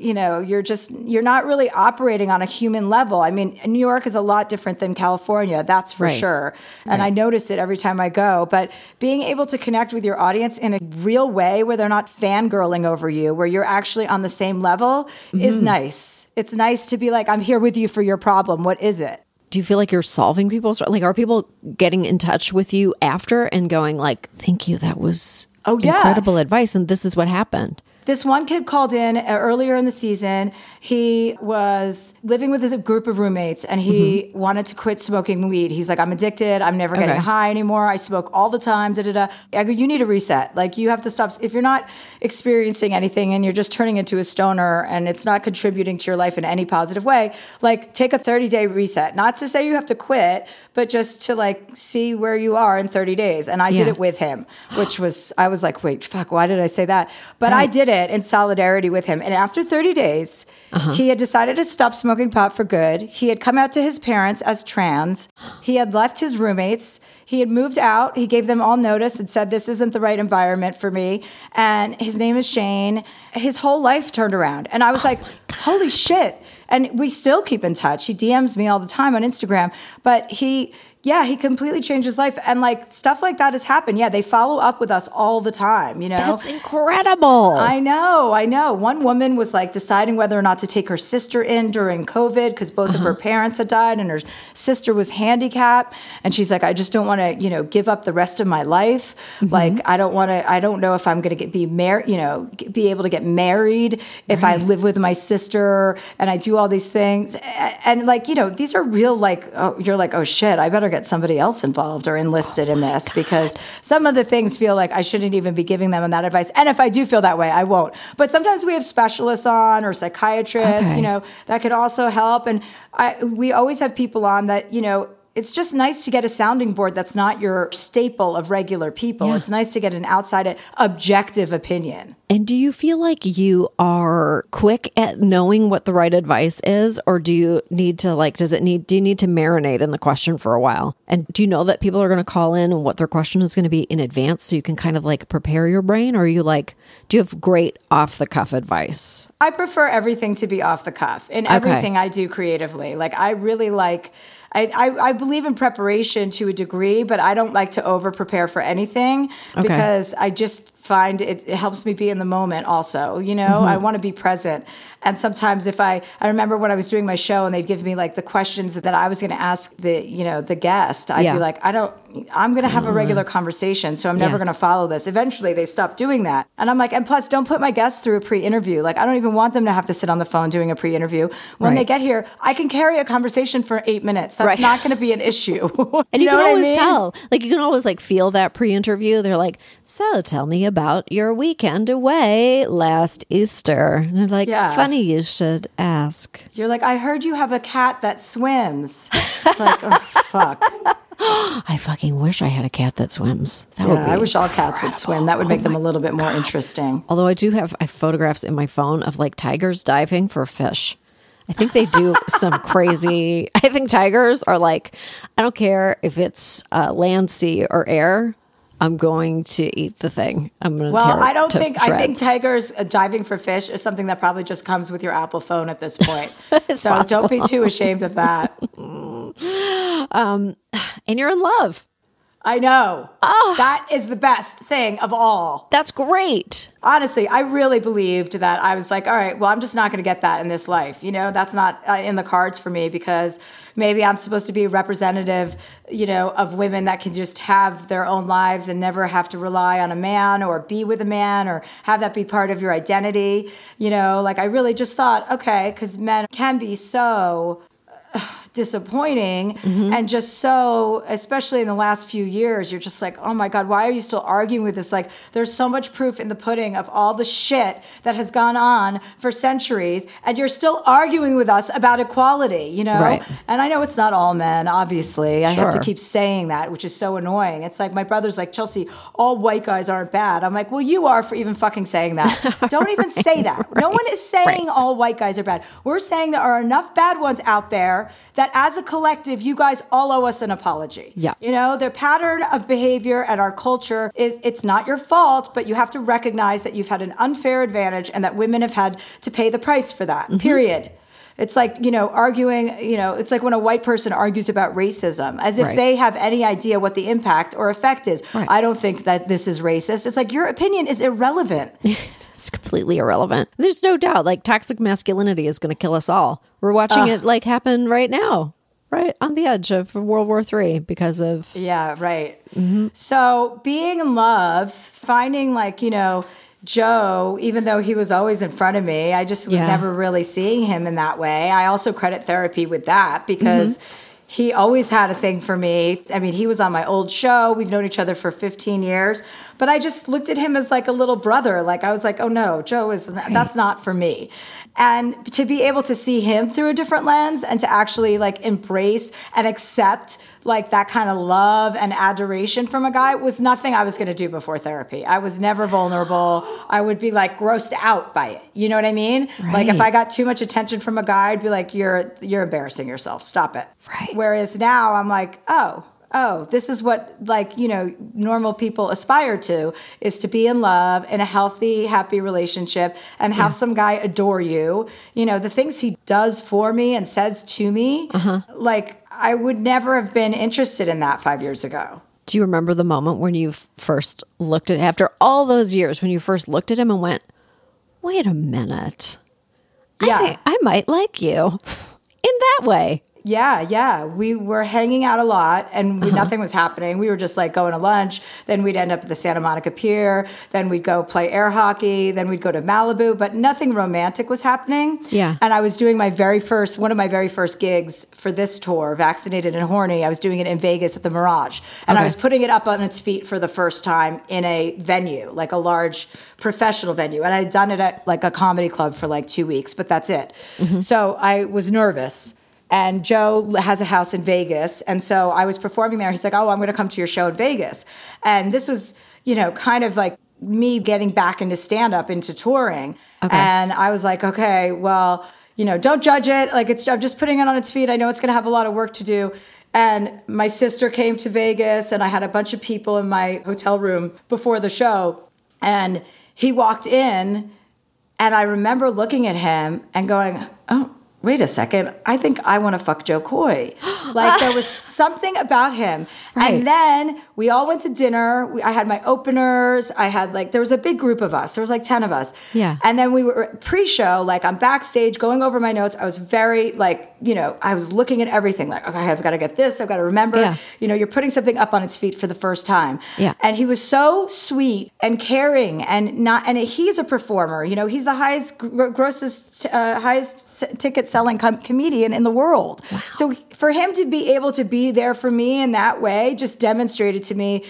you know, you're just you're not really operating on a human level. I mean, New York is a lot different than California, that's for Right. sure. And I notice it every time I go, but being able to connect with your audience in a real way where they're not fangirling over you, where you're actually on the same level is mm-hmm. nice. It's nice to be like I'm here with you for your problem. What is it? Do you feel like you're solving people's like are people getting in touch with you after and going like, "Thank you, that was Oh, yeah. incredible advice and this is what happened." This one kid called in uh, earlier in the season. He was living with a group of roommates and he wanted to quit smoking weed. He's like, I'm addicted. I'm never getting Okay. high anymore. I smoke all the time. Da, da, da. I go, you need a reset. Like, you have to stop. If you're not experiencing anything and you're just turning into a stoner and it's not contributing to your life in any positive way, like, take a 30 day reset. Not to say you have to quit, but just to like see where you are in 30 days. And I did it with him, which was, I was like, wait, fuck, why did I say that? But I did it in solidarity with him. And after 30 days, uh-huh. he had decided to stop smoking pot for good. He had come out to his parents as trans. He had left his roommates. He had moved out. He gave them all notice and said, This isn't the right environment for me. And his name is Shane. His whole life turned around. And I was oh like, Holy shit. And we still keep in touch. He DMs me all the time on Instagram. But he, yeah, he completely changed his life. And like stuff like that has happened. Yeah, they follow up with us all the time, you know? That's incredible. I know, I know. One woman was like deciding whether or not to take her sister in during COVID because both of her uh-huh. parents had died and her sister was handicapped. And she's like, I just don't want to, you know, give up the rest of my life. Mm-hmm. Like, I don't want to, I don't know if I'm going to get be married, you know, be able to get married if I live with my sister and I do all these things. A- And like, you know, these are real, like, oh, you're like, oh shit, I better get somebody else involved or enlisted in this because some of the things feel like I shouldn't even be giving them that advice. And if I do feel that way, I won't. But sometimes we have specialists on or psychiatrists, Okay. you know, that could also help. And I, we always have people on that, you know, it's just nice to get a sounding board that's not your staple of regular people. Yeah. It's nice to get an outside uh, objective opinion. And do you feel like you are quick at knowing what the right advice is or do you need to like does it need do you need to marinate in the question for a while? And do you know that people are going to call in and what their question is going to be in advance so you can kind of like prepare your brain or are you like do you have great off the cuff advice? I prefer everything to be off the cuff in everything I do creatively. Like I really like. I, I, I believe in preparation to a degree, but I don't like to over prepare for anything Okay. because I just find it, it helps me be in the moment also. You know, I mm-hmm. want to be present. And sometimes if I, I remember when I was doing my show and they'd give me like the questions that I was going to ask the, you know, the guest, I'd Yeah. be like, I don't, I'm going to have a mm-hmm. regular conversation. So I'm never Yeah. going to follow this. Eventually they stopped doing that. And I'm like, and plus don't put my guests through a pre-interview. Like I don't even want them to have to sit on the phone doing a pre-interview. When they get here, I can carry a conversation for eight minutes. That's Right. not going to be an issue. And you, know can what I always mean? tell. Like you can always like feel that pre-interview. They're like, "So, tell me about your weekend away last Easter." And they're like, Yeah. "Funny you should ask." You're like, I heard you have a cat that swims. It's like, oh, fuck. I fucking wish I had a cat that swims. That would Yeah, be I wish all cats would swim. That would make them a little bit more interesting. Although I do have I have photographs in my phone of like tigers diving for fish. I think they do some crazy. I think tigers are like, I don't care if it's uh, land, sea, or air. I'm going to eat the thing. I'm going to. Well, tear I don't think I think tigers uh, diving for fish is something that probably just comes with your Apple phone at this point. so possible. don't be too ashamed of that. and you're in love. I know. Ah. That is the best thing of all. That's great. Honestly, I really believed that I was like, all right, well, I'm just not going to get that in this life. You know, that's not uh, in the cards for me because maybe I'm supposed to be a representative, you know, of women that can just have their own lives and never have to rely on a man or be with a man or have that be part of your identity. You know, like I really just thought, okay, because men can be so disappointing mm-hmm. and just so especially in the last few years you're just like oh my god why are you still arguing with this? Like there's so much proof in the pudding of all the shit that has gone on for centuries and you're still arguing with us about equality you know? Right. and i know it's not all men obviously. I have to keep saying that which is so annoying. It's like my brother's like chelsea all white guys aren't bad. I'm like well you are for even fucking saying that. Don't even say that. No one is saying all white guys are bad. We're saying there are enough bad ones out there that as a collective you guys all owe us an apology Yeah. you know their pattern of behavior and our culture is it's not your fault but you have to recognize that you've had an unfair advantage and that women have had to pay the price for that Mm-hmm. period it's like you know arguing you know it's like when a white person argues about racism as if Right. they have any idea what the impact or effect is Right. i don't think that this is racist it's like your opinion is irrelevant It's completely irrelevant. There's no doubt. Like toxic masculinity is going to kill us all. We're watching it like happen right now, right on the edge of World War Three because of Yeah, right. Mm-hmm. So being in love, finding like, you know, Joe, even though he was always in front of me, I just was Yeah. never really seeing him in that way. I also credit therapy with that because mm-hmm. he always had a thing for me. I mean, he was on my old show. We've known each other for 15 years, but I just looked at him as like a little brother. Like I was like, oh no, Joe is, that's not for me. And to be able to see him through a different lens and to actually like embrace and accept like that kind of love and adoration from a guy was nothing I was going to do before therapy. I was never vulnerable. I would be like grossed out by it. You know what I mean? Like if I got too much attention from a guy, I'd be like, "You're you're embarrassing yourself. Stop it." Right. Whereas now I'm like, "Oh." Oh, this is what like, you know, normal people aspire to is to be in love in a healthy, happy relationship and have some guy adore you. You know, the things he does for me and says to me, uh-huh. like I would never have been interested in that five years ago. Do you remember the moment when you first looked at after all those years when you first looked at him and went, "Wait a minute, Yeah. I, I might like you in that way." Yeah, yeah. We were hanging out a lot and we, uh-huh. nothing was happening. We were just like going to lunch. Then we'd end up at the Santa Monica Pier. Then we'd go play air hockey. Then we'd go to Malibu, but nothing romantic was happening. Yeah. And I was doing my very first, one of my very first gigs for this tour, Vaccinated and Horny. I was doing it in Vegas at the Mirage. And I was putting it up on its feet for the first time in a venue, like a large professional venue. And I had done it at like a comedy club for like two weeks, but that's it. Mm-hmm. So I was nervous. And Joe has a house in Vegas. And so I was performing there. He's like, Oh, I'm going to come to your show in Vegas. And this was, you know, kind of like me getting back into stand up, into touring. Okay. And I was like, Okay, well, you know, don't judge it. Like, it's, I'm just putting it on its feet. I know it's going to have a lot of work to do. And my sister came to Vegas, and I had a bunch of people in my hotel room before the show. And he walked in, and I remember looking at him and going, oh, wait a second. I think I want to fuck Jo Koy. Like there was something about him. Right. And then we all went to dinner. We, I had my openers. I had like, there was a big group of us. There was like 10 of us. Yeah. And then we were pre show, like I'm backstage going over my notes. I was very like, you know, I was looking at everything like, okay, I've got to get this. I've got to remember. Yeah. You know, you're putting something up on its feet for the first time. Yeah. And he was so sweet and caring and not, and he's a performer. You know, he's the highest, grossest, uh, highest s- ticket selling com- comedian in the world. Wow. So for him to be able to be there for me in that way just demonstrated to me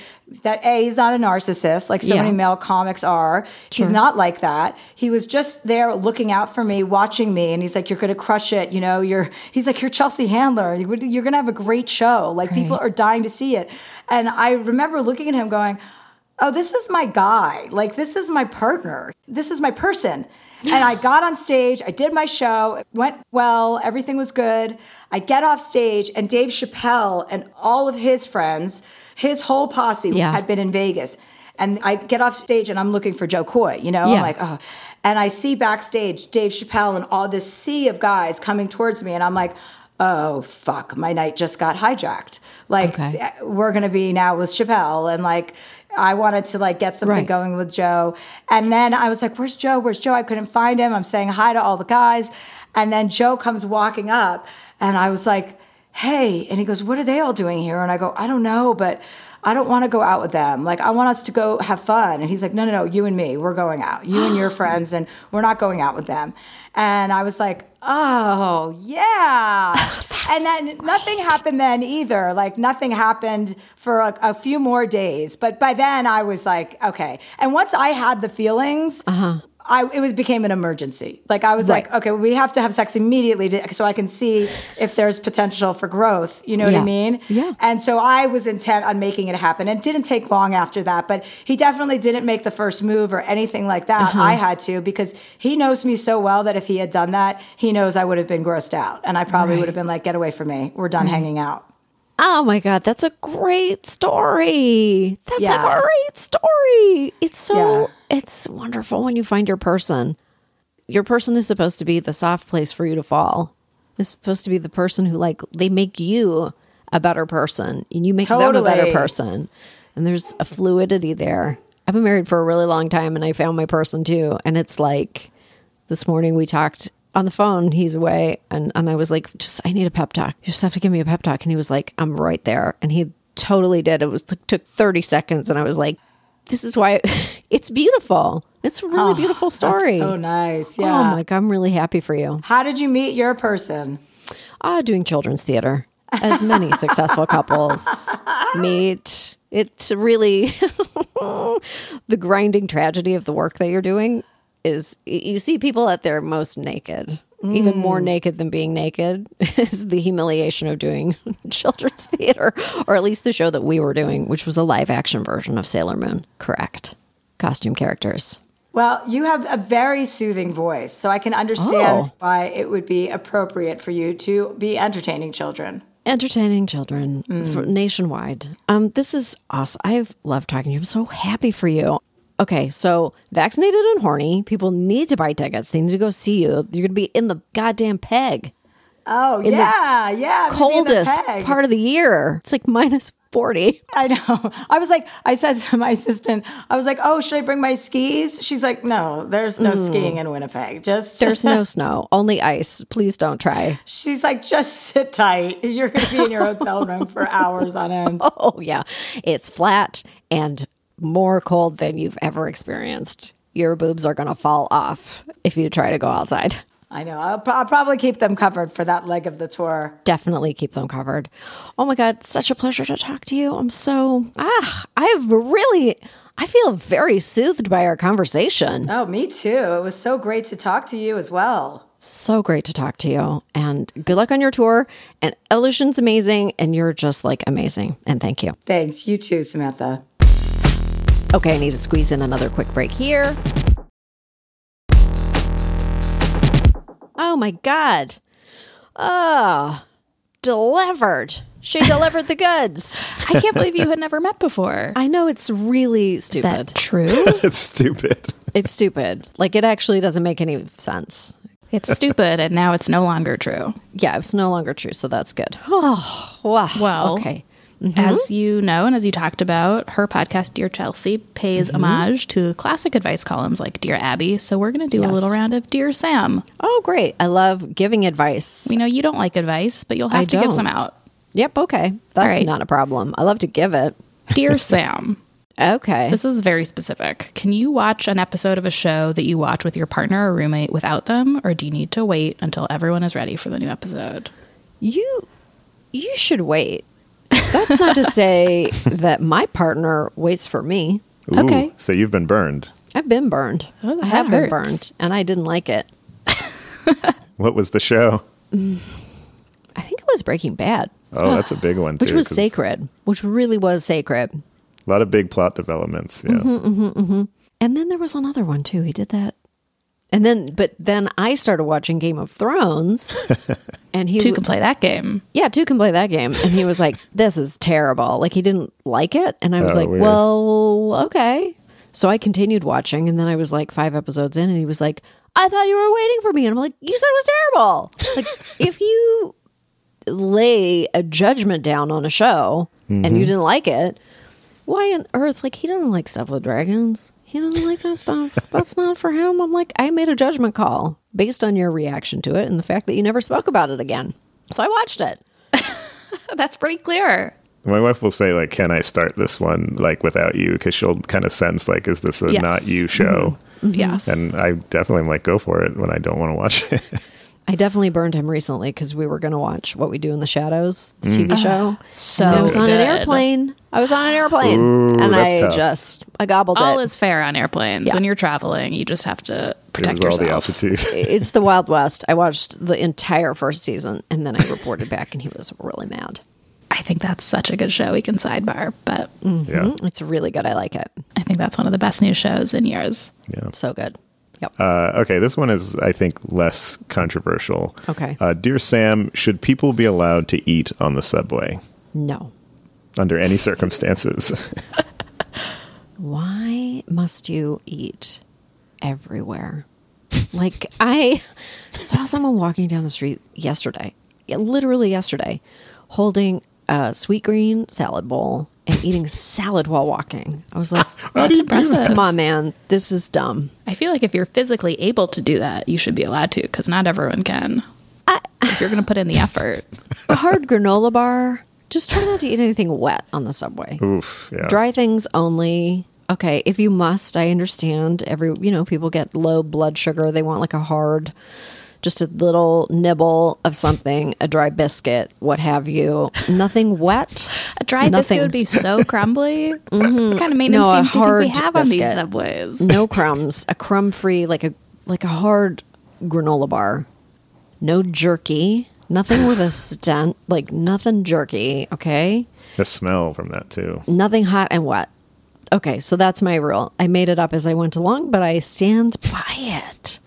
that A, he's not a narcissist like so Yeah. many male comics are. He's not like that. He was just there looking out for me, watching me, and he's like, "You're to crush it." You know, you're. He's like, "You're Chelsea Handler. You're to have a great show. Like people are dying to see it." And I remember looking at him, going, "Oh, this is my guy. Like this is my partner. This is my person." And I got on stage, I did my show, it went well, everything was good. I get off stage, and Dave Chappelle and all of his friends, his whole posse Yeah. had been in Vegas. And I get off stage and I'm looking for Jo Koy, you know? Yeah. I'm like, oh. And I see backstage Dave Chappelle and all this sea of guys coming towards me. And I'm like, oh, fuck, my night just got hijacked. Like, Okay. we're going to be now with Chappelle. And like, I wanted to like get something Right. going with Joe. And then I was like, where's Joe? Where's Joe? I couldn't find him. I'm saying hi to all the guys. And then Joe comes walking up and I was like, hey. And he goes, what are they all doing here? And I go, I don't know, but I don't want to go out with them. Like, I want us to go have fun. And he's like, no, no, no, you and me, we're going out. You and your friends, and we're not going out with them. And I was like, oh, yeah. and then nothing happened then either. Like, nothing happened for a, a few more days. But by then, I was like, okay. And once I had the feelings, uh-huh. I, it was became an emergency. Like I was Right. like, okay, we have to have sex immediately to, so I can see if there's potential for growth. You know what I mean? Yeah. And so I was intent on making it happen. It didn't take long after that, but he definitely didn't make the first move or anything like that. Uh-huh. I had to because he knows me so well that if he had done that, he knows I would have been grossed out, and I probably would have been like, "Get away from me. We're done hanging out." Oh my God, that's a great story. That's Yeah. a great story. It's so, Yeah. it's wonderful when you find your person. Your person is supposed to be the soft place for you to fall. It's supposed to be the person who, like, they make you a better person and you make them a better person. And there's a fluidity there. I've been married for a really long time and I found my person too. And it's like this morning we talked on the phone. He's away. And, and I was like, just, I need a pep talk. You just have to give me a pep talk. And he was like, I'm right there. And he totally did. It was took 30 seconds. And I was like, this is why it's beautiful. It's a really beautiful story. Oh, so nice. Oh Yeah. my God. I'm really happy for you. How did you meet your person? Ah, doing children's theater, as many successful couples meet. It's really the grinding tragedy of the work that you're doing is you see people at their most naked. Even more naked than being naked is the humiliation of doing children's theater, or at least the show that we were doing, which was a live action version of Sailor Moon. Correct. Costume characters. Well, you have a very soothing voice, so I can understand Oh. why it would be appropriate for you to be entertaining children. entertaining children for nationwide. Um, this is awesome. I've loved talking to you. I'm so happy for you. Okay, so vaccinated and horny people need to buy tickets. They need to go see you. You're going to be in the goddamn peg. Oh in yeah, yeah. coldest part of the year. It's like minus 40. I know. I was like, I said to my assistant, I was like, "Oh, should I bring my skis?" She's like, "No, there's no mm. skiing in Winnipeg. Just There's no snow, only ice. Please don't try. She's like, just sit tight. You're going to be in your hotel room for hours on end. Oh, yeah. It's flat and more cold than you've ever experienced. Your boobs are going to fall off if you try to go outside. I know. I'll, pro- I'll probably keep them covered for that leg of the tour. Definitely keep them covered. Oh my God, such a pleasure to talk to you. I'm so, ah, I've really, I feel very soothed by our conversation. Oh, me too. It was so great to talk to you as well. So great to talk to you. And good luck on your tour. And Illusion's amazing. And you're just like amazing. And thank you. Thanks. You too, Samantha. Okay, I need to squeeze in another quick break here. Oh my God. Oh, delivered. She delivered the goods. I can't believe you had never met before. I know it's really Is stupid. that true? it's stupid. it's stupid. Like it actually doesn't make any sense. it's stupid, and now it's no longer true. Yeah, it's no longer true, so that's good. Oh, wow. Well, okay. Mm-hmm. As you know, and as you talked about, her podcast, Dear Chelsea, pays mm-hmm. homage to classic advice columns like Dear Abby. So we're going to do a little round of Dear Sam. Oh, great. I love giving advice. We know you don't like advice, but you'll have I to give don't. some out. Yep, okay. That's right. not a problem. I love to give it. Dear Sam, Okay. this is very specific. Can you watch an episode of a show that you watch with your partner or roommate without them, or do you need to wait until everyone is ready for the new episode? You you should wait. That's not to say that my partner waits for me. Ooh, Okay. So you've been burned. I've been burned. Oh, I that have been burned and I didn't like it. What was the show? Mm. I think it was Breaking Bad, Oh, that's a big one too. which was sacred, which really was sacred. A lot of big plot developments. Yeah. Mm-hmm. mm-hmm, mm-hmm. And then there was another one too. He did that. And then but then I started watching Game of Thrones and he Two can play that game. Yeah, two can play that game. And he was like, This is terrible. Like he didn't like it. And I was Oh, like, weird. Well, okay. So I continued watching and then I was like five episodes in and he was like, I thought you were waiting for me. And I'm like, You said it was terrible. Like if you lay a judgment down on a show and Mm-hmm. you didn't like it, why on earth? Like he doesn't like stuff with dragons. He doesn't like that stuff. That's not for him. I'm like, I made a judgment call based on your reaction to it and the fact that you never spoke about it again. So I watched it. That's pretty clear. My wife will say like, "Can I start this one like without you?" Because she'll kind of sense like, "Is this a Yes. not you show?" Mm-hmm. Mm-hmm. Yes. And I definitely am like, "Go for it" when I don't want to watch it. I definitely burned him recently because we were going to watch What We Do in the Shadows, the TV mm. show. Oh, so I was on an airplane. I was on an airplane, Ooh, and I tough. just I gobbled it. all it. is fair on airplanes. Yeah. When you're traveling, you just have to It protect was all yourself. the altitude. it's the Wild West. I watched the entire first season, and then I reported back, and he was really mad. I think that's such a good show. We can sidebar, but mm-hmm. yeah. It's really good. I like it. I think that's one of the best new shows in years. Yeah. So good. Yep. Uh, okay, this one is, I think, less controversial. Okay. Uh, Dear Sam, should people be allowed to eat on the subway no. under any circumstances? Why must you eat everywhere? like I saw someone walking down the street yesterday, literally yesterday, holding a Sweetgreen salad bowl and eating salad while walking. I was like, That's impressive. "Come on, man, this is dumb." I feel like if you're physically able to do that, you should be allowed to, because not everyone can. if you're going to put in the effort, A hard granola bar. Just try not to eat anything wet on the subway. Oof. Yeah. Dry things only. Okay, if you must, I understand. Every you know, people get low blood sugar. They want like a hard, just a little nibble of something, a dry biscuit, what have you. Nothing wet. a dry Nothing. biscuit would be so crumbly. Mm-hmm. What kind of maintenance No, teams do you think we hard have on these subways? No crumbs. A crumb free, like a like a hard granola bar. No jerky. Nothing with a stent. Like nothing jerky. Okay. the smell from that too. nothing hot and wet. Okay, so that's my rule. I made it up as I went along, but I stand by it.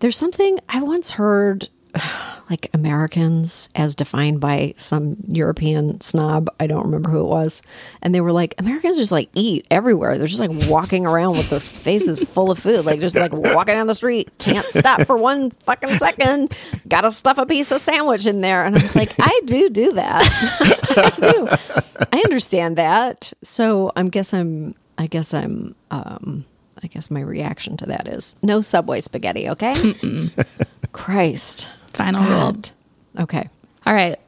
There's something I once heard like Americans as defined by some European snob. I don't remember who it was. And they were like, Americans just like eat everywhere. They're just like walking around with their faces full of food, like just like walking down the street, can't stop for one fucking second. Gotta stuff a piece of sandwich in there. And I was like, I do do that. I do. I understand that. So I guess I'm, I guess I'm, um, I guess my reaction to that is no Subway spaghetti, okay? Christ. Final rule. Okay. All right.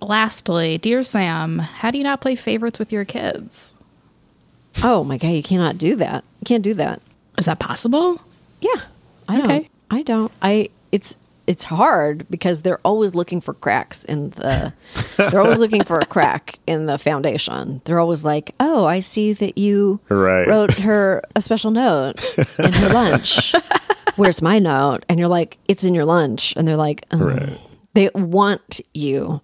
Lastly, dear Sam, how do you not play favorites with your kids? Oh my god, you cannot do that. You can't do that. Is that possible? Yeah. I don't. Okay. I don't. I it's it's hard because they're always looking for cracks in the they're always looking for a crack in the foundation. They're always like, "Oh, I see that you Right. wrote her a special note in her lunch. Where's my note?" And you're like, "It's in your lunch." And they're like, "Oh." Right. They want you.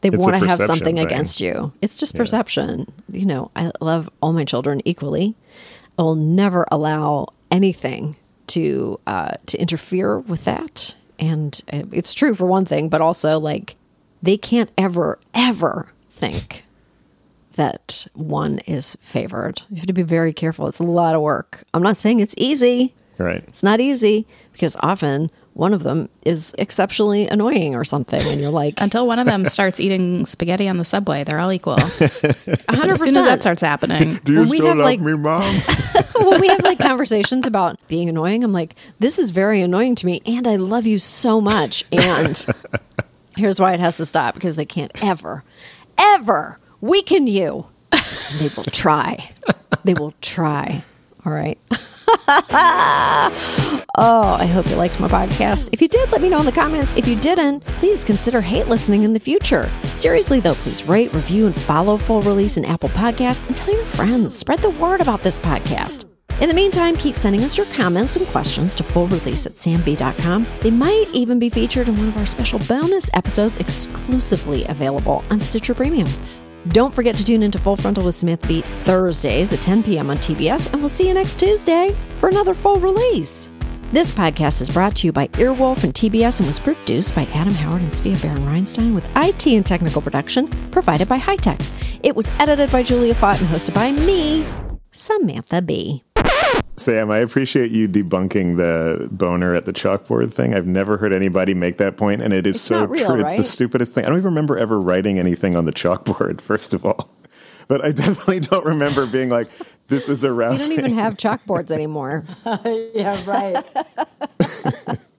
They It's want to have something thing. against you. It's just perception. You know, I love all my children equally. I will never allow anything to uh, to interfere with that. And it's true for one thing, but also like they can't ever ever think that one is favored. You have to be very careful. It's a lot of work. I'm not saying it's easy. Right. It's not easy because often one of them is exceptionally annoying or something, and you're like, Until one of them starts eating spaghetti on the subway, they're all equal. As 100%. soon as that starts happening, Do you When we still have, love like- me, mom? when we have like conversations about being annoying, I'm like, this is very annoying to me, and I love you so much. And here's why it has to stop because they can't ever, ever weaken you. And they will try. They will try. All right. oh, I hope you liked my podcast. If you did, let me know in the comments. If you didn't, please consider hate listening in the future. Seriously, though, please rate, review, and follow Full Release in Apple Podcasts and tell your friends. Spread the word about this podcast. In the meantime, keep sending us your comments and questions to fullrelease at samb.com. They might even be featured in one of our special bonus episodes exclusively available on Stitcher Premium. Don't forget to tune into Full Frontal with Samantha Bee Thursdays at 10 p.m. on TBS, and we'll see you next Tuesday for another full release. This podcast is brought to you by Earwolf and TBS and was produced by Adam Howard and Svea Baron Reinstein with IT and technical production provided by Hightech. It was edited by Julia Fott and hosted by me, Samantha Bee Sam, I appreciate you debunking the boner at the chalkboard thing. I've never heard anybody make that point, and it is It's so not real, true. It's the stupidest thing. I don't even remember ever writing anything on the chalkboard, first of all. But I definitely don't remember being like, this is a rouse. We don't even have chalkboards anymore. Yeah, right.